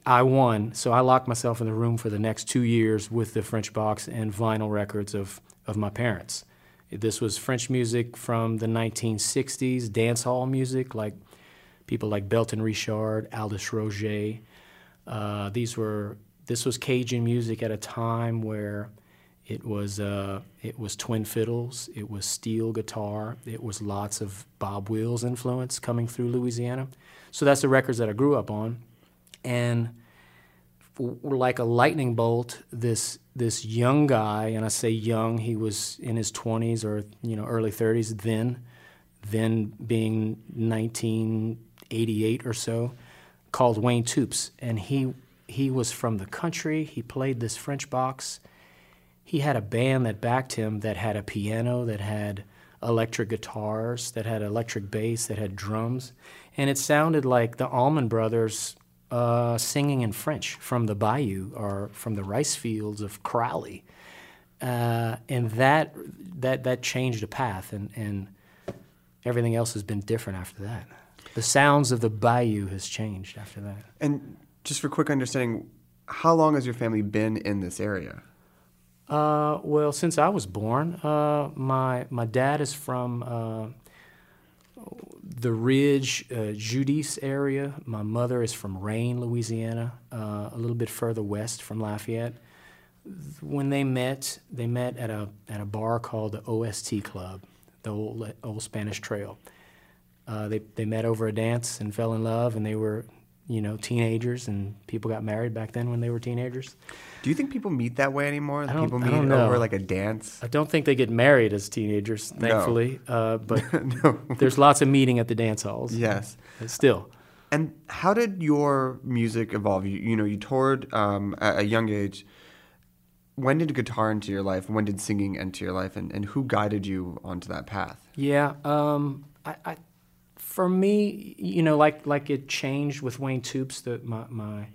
I won. So I locked myself in the room for the next two years with the French box and vinyl records of, of my parents. This was French music from the 1960s, dance hall music, like people like Belton Richard, Aldus Roger. Uh, these were this was Cajun music at a time where it was uh, it was twin fiddles, it was steel guitar, it was lots of Bob Wills influence coming through Louisiana. So that's the records that I grew up on, and like a lightning bolt, this this young guy, and I say young, he was in his 20s or you know early 30s then, then being 1988 or so, called Wayne Toups, and he he was from the country. He played this French box. He had a band that backed him that had a piano, that had electric guitars, that had electric bass, that had drums, and it sounded like the Allman Brothers uh, singing in French from the bayou or from the rice fields of Crowley, uh, and that that that changed a path, and and everything else has been different after that. The sounds of the bayou has changed after that. And just for quick understanding, how long has your family been in this area? Uh, well, since I was born, uh, my my dad is from uh, the Ridge, uh, Judice area. My mother is from Rayne, Louisiana, uh, a little bit further west from Lafayette. When they met, they met at a at a bar called the OST Club, the old old Spanish Trail. Uh, they they met over a dance and fell in love, and they were, you know, teenagers, and people got married back then when they were teenagers. Do you think people meet that way anymore? I don't- people I don't know. over like a dance? I don't think they get married as teenagers, No. thankfully. Uh, but No. there's lots of meeting at the dance halls. Yes. Still. And how did your music evolve? You, you know, you toured um, at a young age. When did guitar enter your life? When did singing enter your life? And, and who guided you onto that path? Yeah. Um, I, I, for me, you know, like like it changed with Wayne Toups. The my, my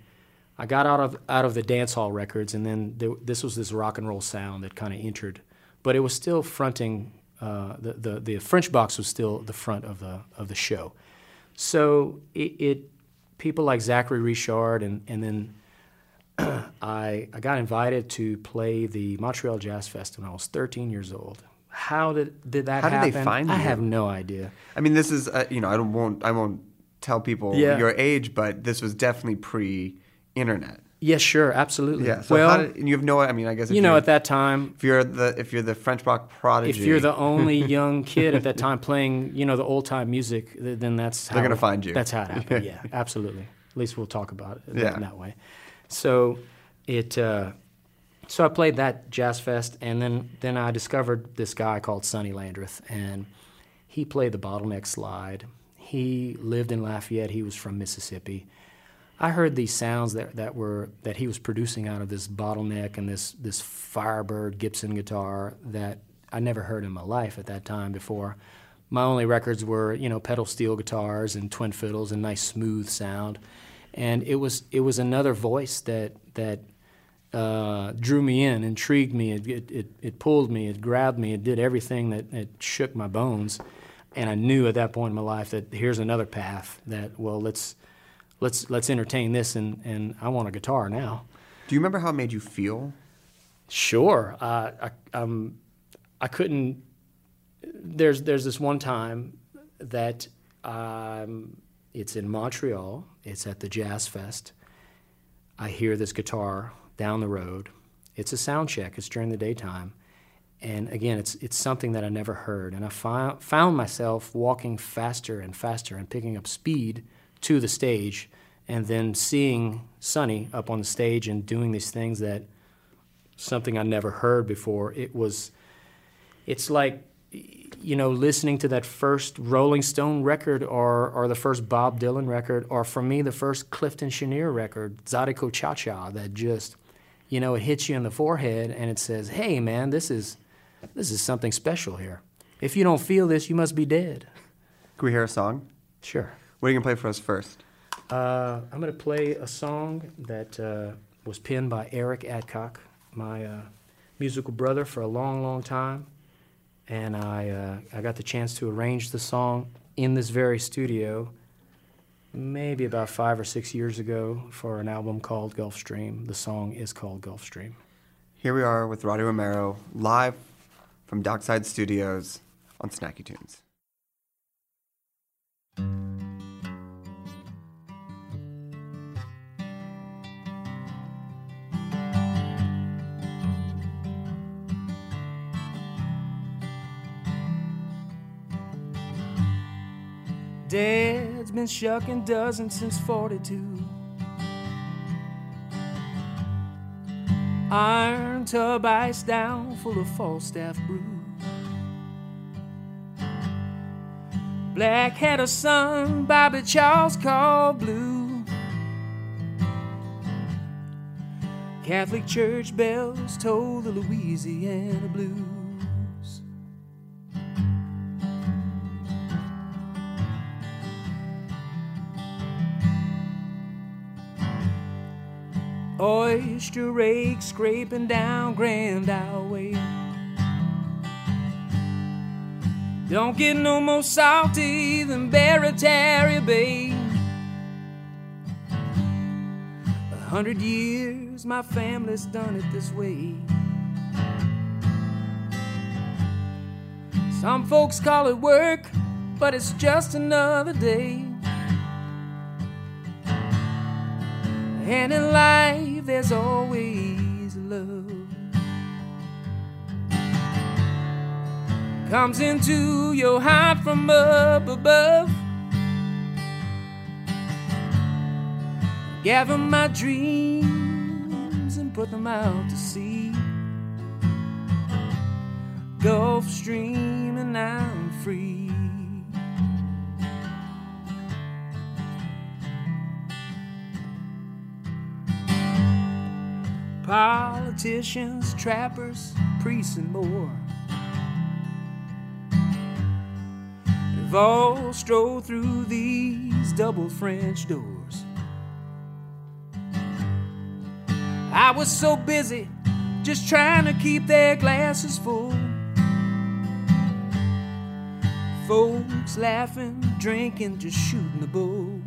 I got out of out of the dance hall records, and then there, this was this rock and roll sound that kind of entered, but it was still fronting. Uh, the, the the French box was still the front of the of the show, so it, it people like Zachary Richard and and then I I got invited to play the Montreal Jazz Fest when I was 13 years old. How did did that How did they find I you? have no idea. I mean, this is uh, you know I don't won't I won't tell people Yeah. your age, but this was definitely pre-internet. Yes, sure, absolutely. Yeah. So well, how did, and you have no. I mean, I guess if you know, you're- at that time, if you're the if you're the French rock prodigy, if you're the only young kid at that time playing, you know, the old time music, th- then that's They're how gonna it- find you. That's how it happened. yeah, absolutely. At least we'll talk about it Yeah. in that way. So it. Uh, so I played that jazz fest, and then then I discovered this guy called Sonny Landreth, and he played the bottleneck slide. He lived in Lafayette. He was from Mississippi. I heard these sounds that, that were that he was producing out of this bottleneck and this this Firebird Gibson guitar that I never heard in my life at that time before. My only records were you know pedal steel guitars and twin fiddles and nice smooth sound, and it was it was another voice that that uh, drew me in, intrigued me. It, it, it, it pulled me, it grabbed me, it did everything that it shook my bones. And I knew at that point in my life that here's another path that, well, let's, let's, let's entertain this, and, and I want a guitar now. Do you remember how it made you feel? Sure. Uh, I, um, I couldn't. There's there's this one time that um, it's in Montreal. It's at the Jazz Fest. I hear this guitar down the road. It's a sound check. It's during the daytime, and again, it's it's something that I never heard. And I fi- found myself walking faster and faster and picking up speed to the stage, and then seeing Sonny up on the stage and doing these things that something I never heard before. It was, it's like, you know, listening to that first Rolling Stone record or, or the first Bob Dylan record, or for me, the first Clifton Chenier record, Zydeco Cha Cha, that just, you know, it hits you in the forehead and it says, hey, man, this is, this is something special here. If you don't feel this, you must be dead. Can we hear a song? Sure. What are you gonna play for us first? Uh, I'm going to play a song that uh, was penned by Eric Adcock, my uh, musical brother for a long, long time. And I, uh, I got the chance to arrange the song in this very studio maybe about five or six years ago for an album called Gulfstream. The song is called Gulfstream. Here we are with Roddie Romero live from Dockside Studios on Snacky Tunes. Dad's been shucking dozens since 42. Iron tub ice down full of Falstaff brew. Black had a son, Bobby Charles called Blue. Catholic church bells toll the Louisiana blues. Oyster rake scraping down Grand Isle Way. Don't get no more salty than Barataria Bay. A hundred years my family's done it this way. Some folks call it work, but it's just another day. And in life, there's always love. Comes into your heart from up above. Gather my dreams and put them out to sea. Gulf Stream, and I'm free. Politicians, trappers, priests, and more. They've all strolled through these double French doors. I was so busy just trying to keep their glasses full. Folks laughing, drinking, just shooting the bull.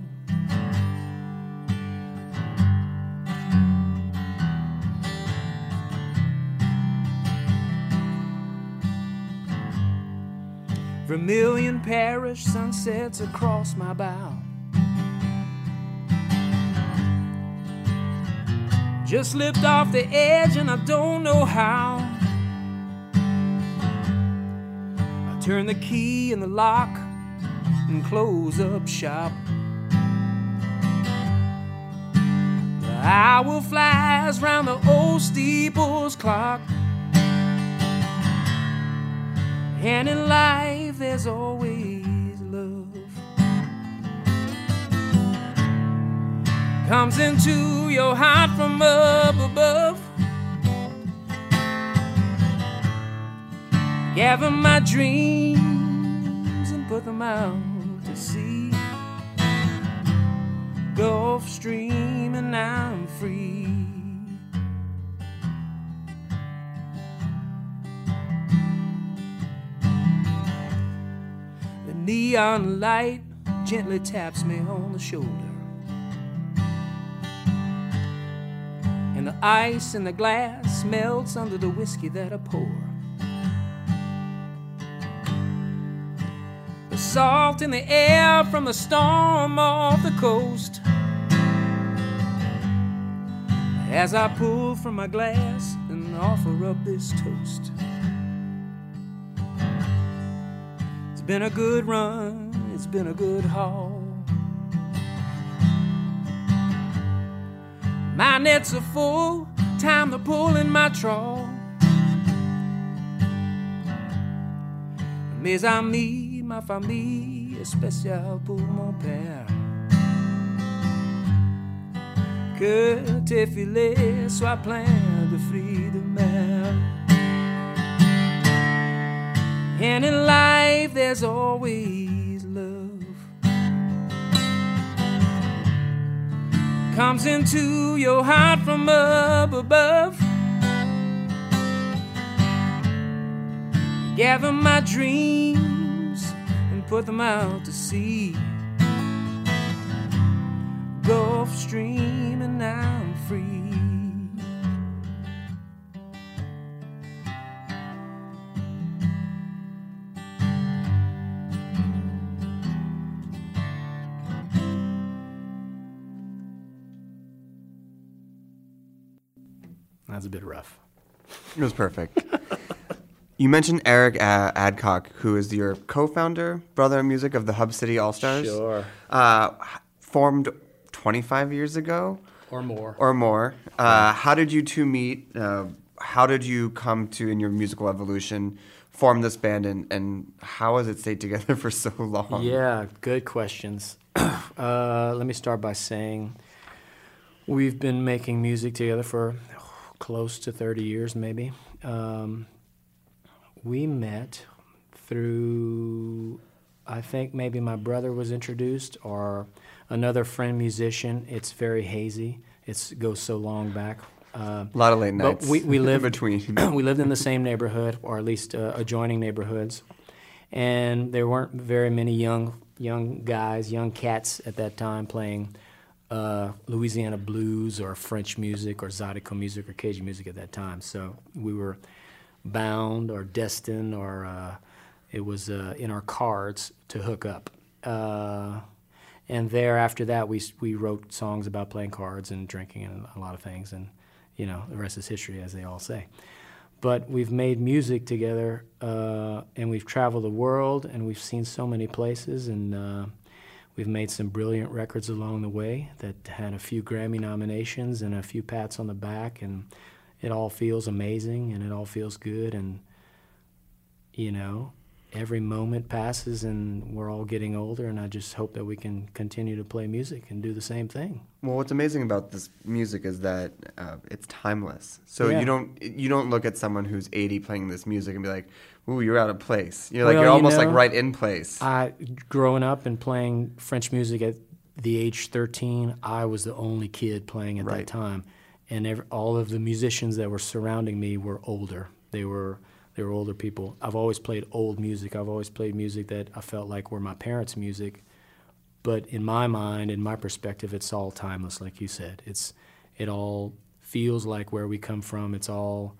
Vermilion parish sunsets across my bow. Just slipped off the edge and I don't know how. I turn the key in the lock and close up shop. The owl flies round the old steeple's clock. And in life, there's always love. Comes into your heart from up above. Gather my dreams and put them out to sea. Gulf Stream, and I'm free. Neon light gently taps me on the shoulder. And the ice in the glass melts under the whiskey that I pour. The salt in the air from the storm off the coast. As I pull from my glass and offer up this toast. Been a good run, it's been a good haul. My nets are full, time to pull in my trawl. Mais amis, ma famille, spéciale pour mon père. Que tes filets soient pleins de fruits de mer. And in life, there's always love. Comes into your heart from up above. Gather my dreams and put them out to sea. Gulf Stream, and I'm free. That's a bit rough. It was perfect. you mentioned Eric uh, Adcock, who is your co-founder, brother in music of the Hub City All Stars. Sure. Uh, formed 25 years ago Or more. or more. Uh, how did you two meet? Uh, how did you come to, in your musical evolution, form this band, and, and how has it stayed together for so long? Yeah, good questions. uh, let me start by saying we've been making music together for close to 30 years, maybe. Um, we met through, I think maybe my brother was introduced or another friend musician. It's very hazy. It goes so long back. Uh, A lot of late but nights we, we in between. we lived in the same neighborhood, or at least uh, adjoining neighborhoods, and there weren't very many young young guys, young cats at that time playing uh, Louisiana blues or French music or Zydeco music or Cajun music at that time. So we were bound or destined, or uh, it was uh, in our cards to hook up. Uh, and there, after that, we we wrote songs about playing cards and drinking and a lot of things, and you know the rest is history, as they all say. But we've made music together, uh, and we've traveled the world, and we've seen so many places, and uh, we've made some brilliant records along the way that had a few Grammy nominations and a few pats on the back, and it all feels amazing, and it all feels good, and you know, every moment passes and we're all getting older and I just hope that we can continue to play music and do the same thing. Well, what's amazing about this music is that uh, it's timeless. So Yeah. you don't you don't look at someone who's 80 playing this music and be like, "Ooh, you're out of place." You're like Well, you're you almost like right in place. I growing up and playing French music at the age 13, I was the only kid playing at Right. that time. And every, all of the musicians that were surrounding me were older. They were they were older people. I've always played old music. I've always played music that I felt like were my parents' music. But in my mind, in my perspective, it's all timeless, like you said. It's it all feels like where we come from. It's all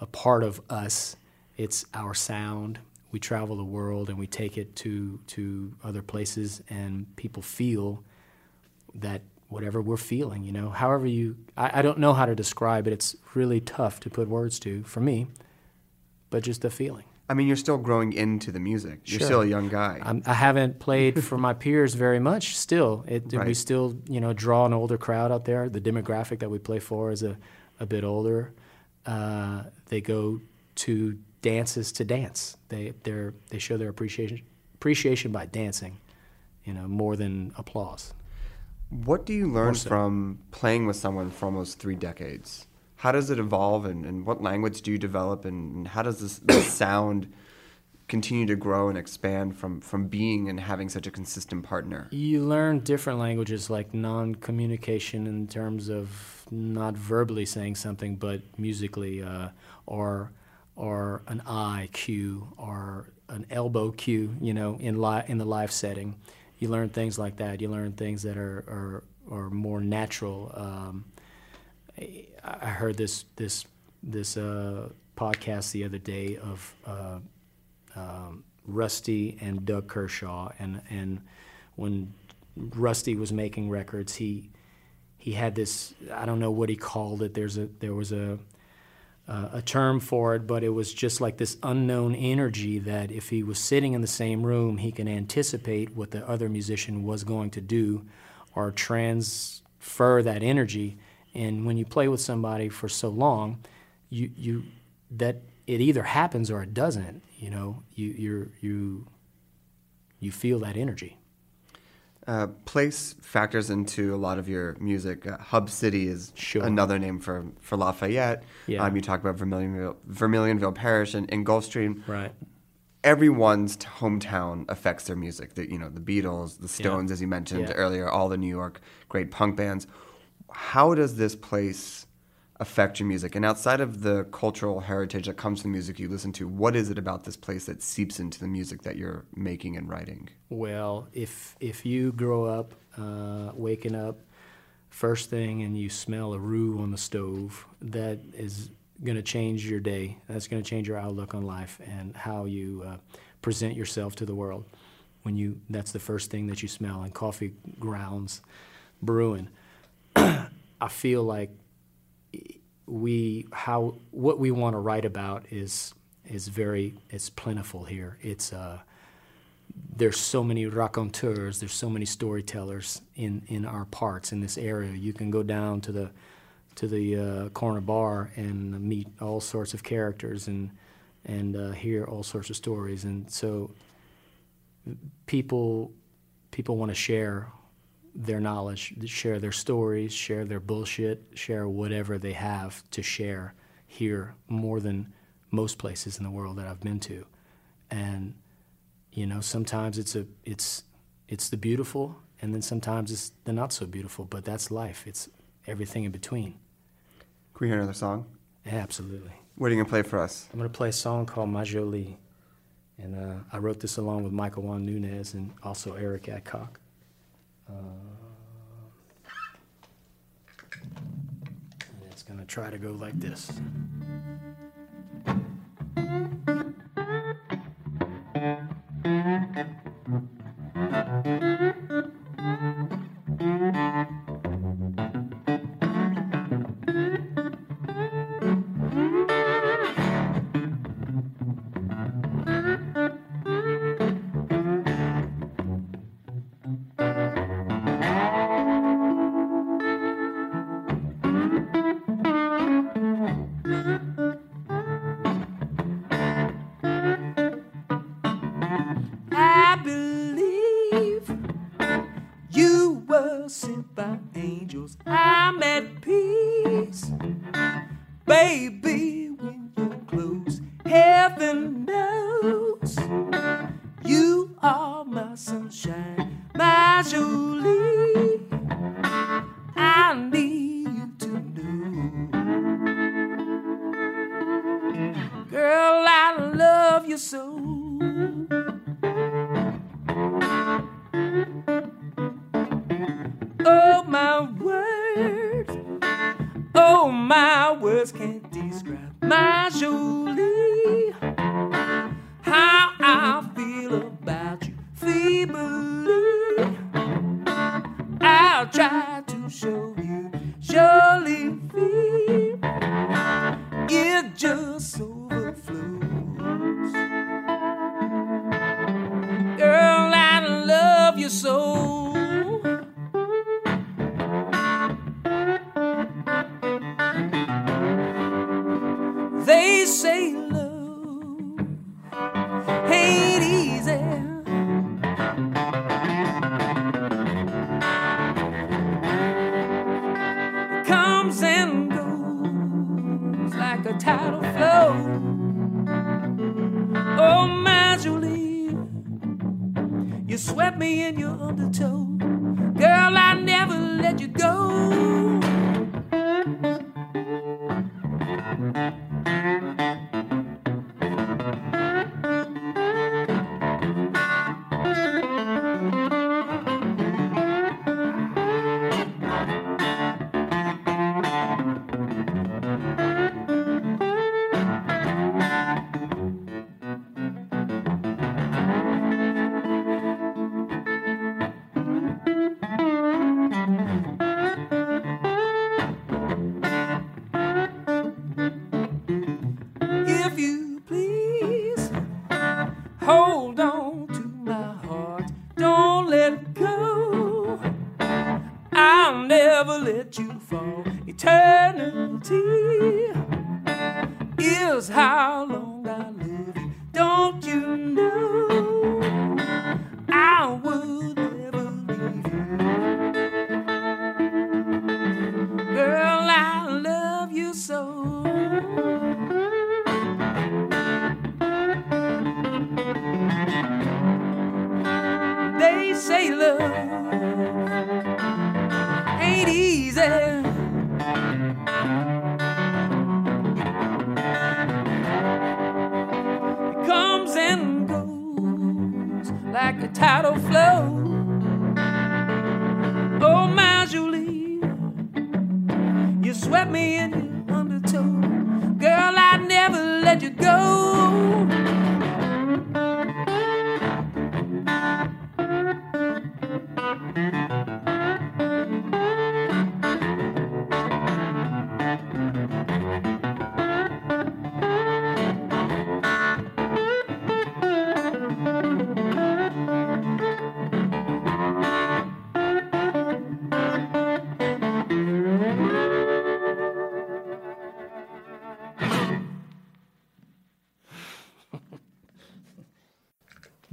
a part of us. It's our sound. We travel the world and we take it to to other places, and people feel that whatever we're feeling. You know, however you, I, I don't know how to describe it. It's really tough to put words to for me, but just the feeling. I mean, you're still growing into the music. You're Sure. still a young guy. I'm, I haven't played for my peers very much. Still, it, we still you know draw an older crowd out there. The demographic that we play for is a, a bit older. Uh, they go to dances to dance. They they they show their appreciation appreciation by dancing, you know, more than applause. What do you learn so. from playing with someone for almost three decades? How does it evolve, and, and what language do you develop, and how does this, this sound continue to grow and expand from, from being and having such a consistent partner? You learn different languages like non-communication in terms of not verbally saying something, but musically, uh, or or an eye cue or an elbow cue. You know, in li- in the live setting, you learn things like that. You learn things that are are, are more natural. Um, I heard this this this uh, podcast the other day of uh, um, Rusty and Doug Kershaw, and and when Rusty was making records, he he had this I don't know what he called it. There's a there was a uh, a term for it, but it was just like this unknown energy that if he was sitting in the same room, he can anticipate what the other musician was going to do or transfer that energy. And when you play with somebody for so long, you, you that it either happens or it doesn't. You know, you you're you you feel that energy. Uh, place factors into a lot of your music. Uh, Hub City is Sure. another name for, for Lafayette. Yeah. Um, you talk about Vermilionville, Vermilionville Parish and, and Gulfstream. Right. Everyone's hometown affects their music. The, you know, the Beatles, the Stones, as you mentioned Yeah. earlier, all the New York great punk bands. How does this place affect your music? And outside of the cultural heritage that comes from the music you listen to, what is it about this place that seeps into the music that you're making and writing? Well, if if you grow up uh, waking up first thing and you smell a roux on the stove, that is going to change your day. That's going to change your outlook on life and how you uh, present yourself to the world. When you that's the first thing that you smell, and coffee grounds brewing. I feel like we how what we want to write about is is very it's plentiful here. It's uh there's so many raconteurs, there's so many storytellers in, in our parts in this area. You can go down to the to the uh, corner bar and meet all sorts of characters and and uh, hear all sorts of stories. And so people people want to share their knowledge, share their stories, share their bullshit, share whatever they have to share here more than most places in the world that I've been to. And you know, sometimes it's a it's it's the beautiful and then sometimes it's the not so beautiful, but that's life. It's everything in between. Can we hear another song? Yeah, absolutely. What are you going to play for us? I'm gonna play a song called Ma Jolie. And uh, I wrote this along with Michael Juan Nunez and also Eric Adcock. Uh, and it's gonna try to go like this. Comes and goes like a tidal flow. Oh, my Jolie, you swept me in your undertow. Girl, I never let you go.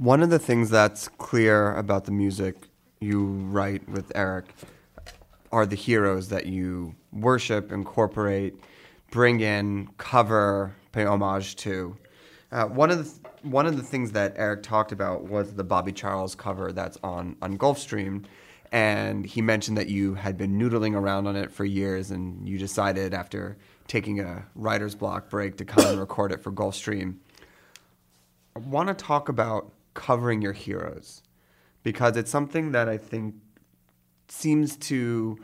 One of the things that's clear about the music you write with Eric are the heroes that you worship, incorporate, bring in, cover, pay homage to. Uh, one of the one of the things that Eric talked about was the Bobby Charles cover that's on on Gulfstream, and he mentioned that you had been noodling around on it for years, and you decided after taking a writer's block break to come and record it for Gulfstream. I want to talk about covering your heroes because it's something that I think seems to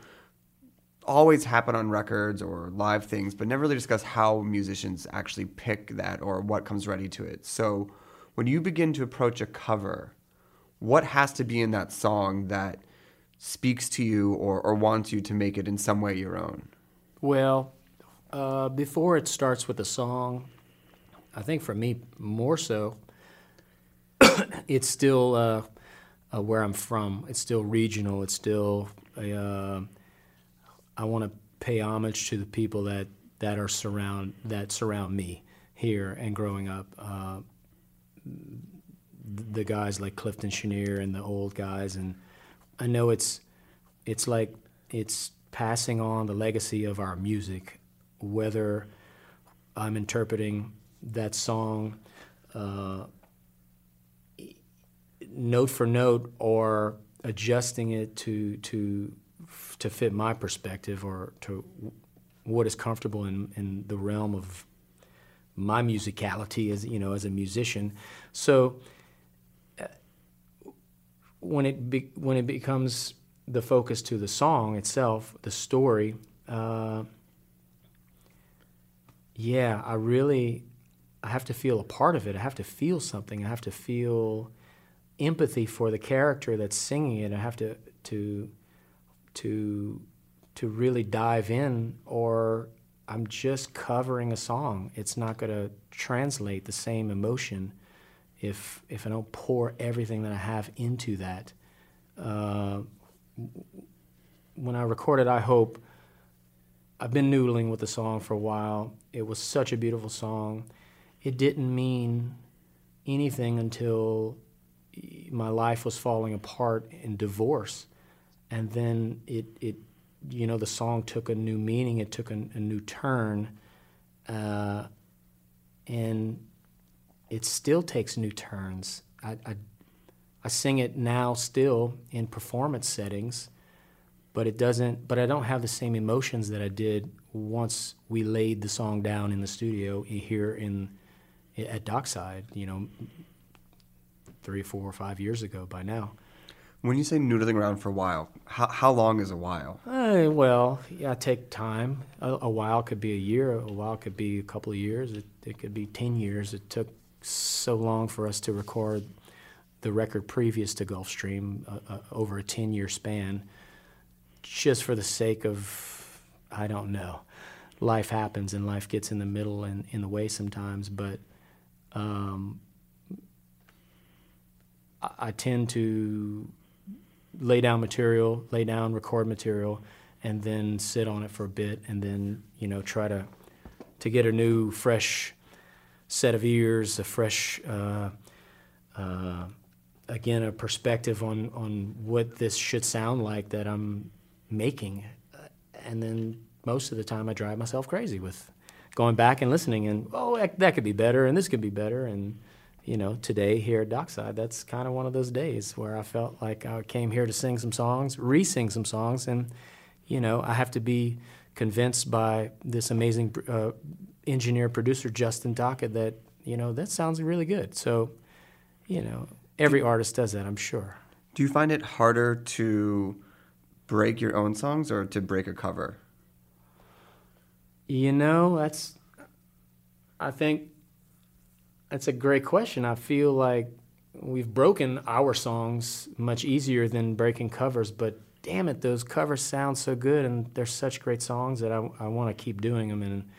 always happen on records or live things, but never really discuss how musicians actually pick that or what comes ready to it. So when you begin to approach a cover, what has to be in that song that speaks to you or, or wants you to make it in some way your own? Well, uh, before it starts with a song, I think for me more so, it's still uh, uh, where I'm from. It's still regional. It's still uh, I want to pay homage to the people that that are surround that surround me here and growing up. Uh, the guys like Clifton Chenier and the old guys, and I know it's it's like it's passing on the legacy of our music, whether I'm interpreting that song uh, note for note or adjusting it to to to fit my perspective or to what is comfortable in, in the realm of my musicality as you know as a musician. So uh, when it be, when it becomes the focus to the song itself, the story. Uh, yeah, I really I have to feel a part of it. I have to feel something. I have to feel empathy for the character that's singing it. I have to to to to really dive in or I'm just covering a song. It's not going to translate the same emotion if if I don't pour everything that I have into that. Uh, when I recorded I Hope, I've been noodling with the song for a while. It was such a beautiful song. It didn't mean anything until my life was falling apart in divorce. And then it, it you know, the song took a new meaning, it took a, a new turn. Uh, and it still takes new turns. I, I, I sing it now still in performance settings, but it doesn't, but I don't have the same emotions that I did once we laid the song down in the studio here in, at Dockside, you know, three, four, or five years ago by now. When you say noodling around for a while, how, how long is a while? Uh, well, yeah, take time. A, a while could be a year. A while could be a couple of years. It, it could be ten years. It took so long for us to record the record previous to Gulfstream uh, uh, over a ten-year span, just for the sake of I don't know. Life happens and life gets in the middle and in the way sometimes, but um, I, tend to lay down material, lay down record material, and then sit on it for a bit, and then you know try to to get a new, fresh set of ears, a fresh, uh, uh, again, a perspective on on what this should sound like that I'm making, and then most of the time I drive myself crazy with going back and listening, and oh that, that could be better, and this could be better, and you know, today here at Dockside, that's kind of one of those days where I felt like I came here to sing some songs, re-sing some songs, and you know, I have to be convinced by this amazing uh, engineer producer Justin Tocket that you know that sounds really good. So, you know, every artist does that, I'm sure. Do you find it harder to break your own songs or to break a cover? You know, that's. I think that's a great question. I feel like we've broken our songs much easier than breaking covers, but damn it, those covers sound so good and they're such great songs that I, I want to keep doing them and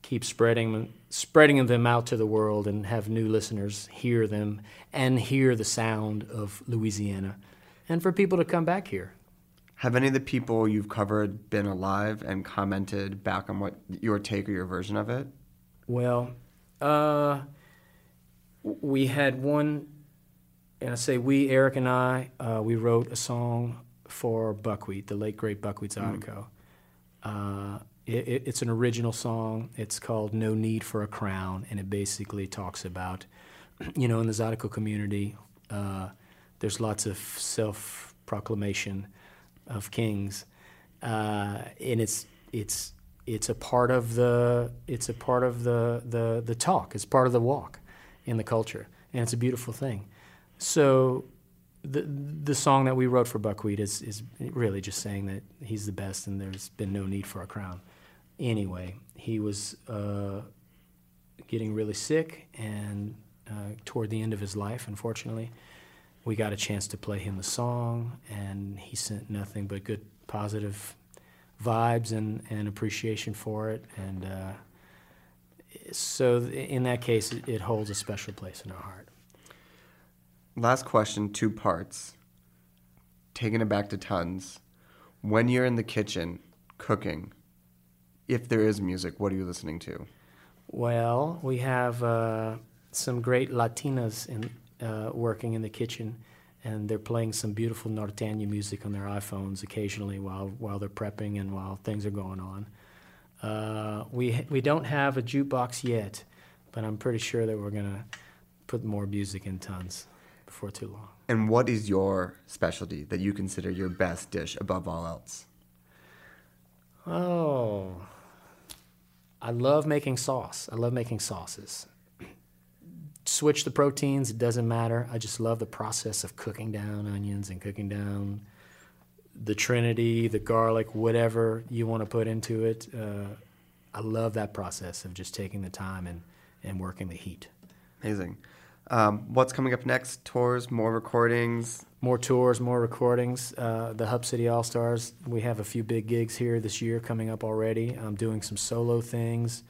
keep spreading spreading them out to the world and have new listeners hear them and hear the sound of Louisiana, and for people to come back here. Have any of the people you've covered been alive and commented back on what your take or your version of it? Well, uh, we had one, and I say we, Eric and I, uh, we wrote a song for Buckwheat, the late great Buckwheat Zydeco. Uh, it, it, it's an original song. It's called "No Need for a Crown," and it basically talks about, you know, in the Zydeco community, uh, there's lots of self-proclamation of kings, uh, and it's it's it's a part of the it's a part of the, the the talk. It's part of the walk in the culture, and it's a beautiful thing. So the the song that we wrote for Buckwheat is is really just saying that he's the best, and there's been no need for a crown. Anyway, he was uh, getting really sick, and uh, toward the end of his life, unfortunately, we got a chance to play him the song, and he sent nothing but good, positive vibes and, and appreciation for it. And uh, so, in that case, it, holds a special place in our heart. Last question, two parts. Taking it back to Ton's. When you're in the kitchen cooking, if there is music, what are you listening to? Well, we have uh, some great Latinas in, uh, working in the kitchen, and they're playing some beautiful Norteña music on their iPhones occasionally while while they're prepping and while things are going on. Uh, we we don't have a jukebox yet, but I'm pretty sure that we're gonna put more music in Ton's before too long. And what is your specialty that you consider your best dish above all else? Oh, I love making sauce. I love making sauces. Switch the proteins, it doesn't matter. I just love the process of cooking down onions and cooking down the trinity, the garlic, whatever you want to put into it. Uh, I love that process of just taking the time and, and working the heat. Amazing. Um, what's coming up next? Tours, more recordings. More tours, more recordings. Uh, the Hub City All Stars, we have a few big gigs here this year coming up already. I'm doing some solo things.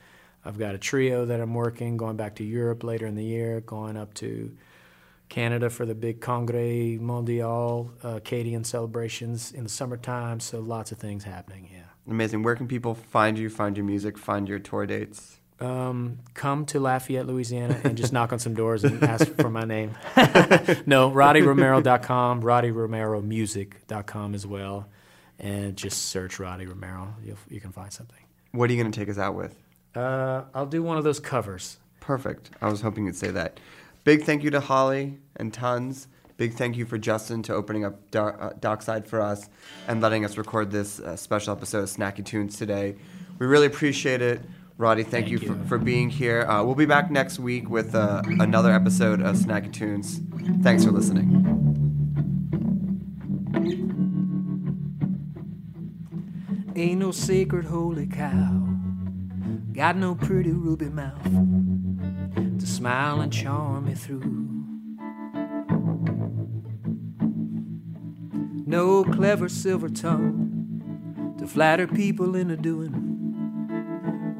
I've got a trio that I'm working, going back to Europe later in the year, going up to Canada for the big Congrès Mondial uh, Acadian celebrations in the summertime. So lots of things happening, yeah. Amazing. Where can people find you, find your music, find your tour dates? Um, come to Lafayette, Louisiana, and just knock on some doors and ask for my name. no, RoddieRomero.com, RoddieRomeroMusic.com as well, and just search Roddie Romero. You'll, you can find something. What are you going to take us out with? Uh, I'll do one of those covers. Perfect. I was hoping you'd say that. Big thank you to Hollie and Ton's. Big thank you for Justin to opening up Dar- uh, Dockside for us and letting us record this uh, special episode of Snacky Tunes today. We really appreciate it. Roddie, thank, you, For, for being here. Uh, we'll be back next week with uh, another episode of Snacky Tunes. Thanks for listening. Ain't no sacred holy cow. Got no pretty ruby mouth to smile and charm me through. No clever silver tongue to flatter people into doing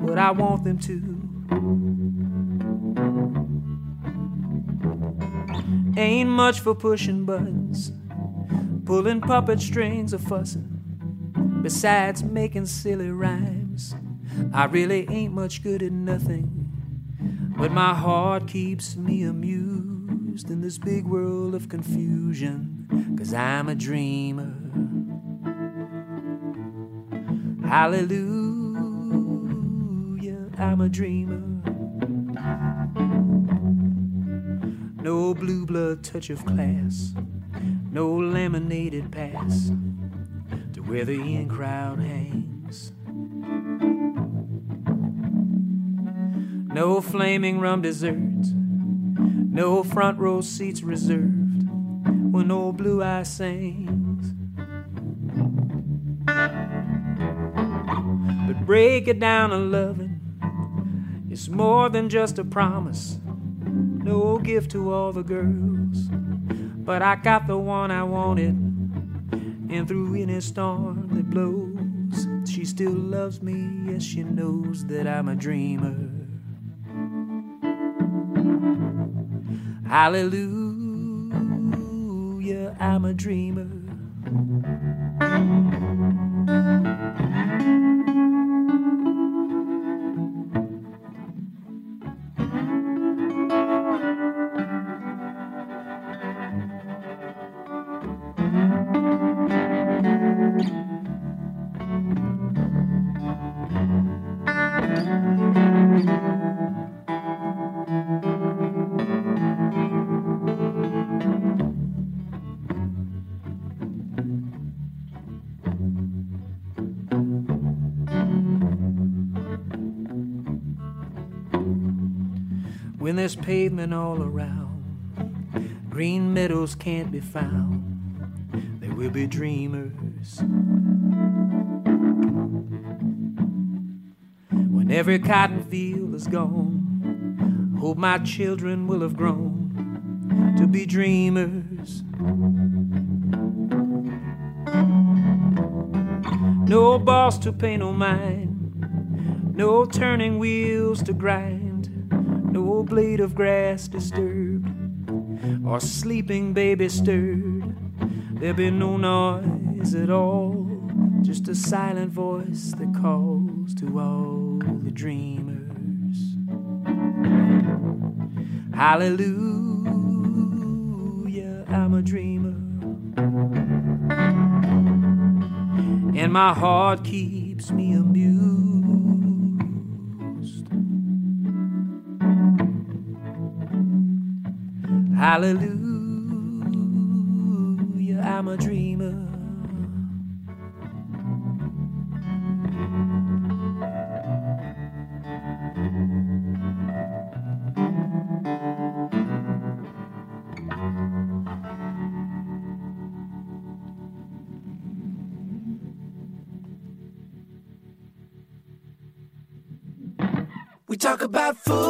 what I want them to. Ain't much for pushing buttons, pulling puppet strings or fussing. Besides making silly rhymes, I really ain't much good at nothing. But my heart keeps me amused in this big world of confusion, cause I'm a dreamer. Hallelujah, I'm a dreamer. No blue blood touch of class, no laminated pass to where the in crowd hangs. No flaming rum desserts. No front row seats reserved when old Blue Eye sings. But break it down to loving. It's more than just a promise. No gift to all the girls. But I got the one I wanted. And through any storm that blows, she still loves me. Yes, she knows that I'm a dreamer. Hallelujah, I'm a dreamer. When there's pavement all around, green meadows can't be found. There will be dreamers. When every cotton field is gone, hope my children will have grown to be dreamers. No boss to pay no mind, no turning wheels to grind, blade of grass disturbed, or sleeping baby stirred. There be no noise at all, just a silent voice that calls to all the dreamers. Hallelujah, I'm a dreamer. And my heart keeps Hallelujah, I'm a dreamer. We talk about food.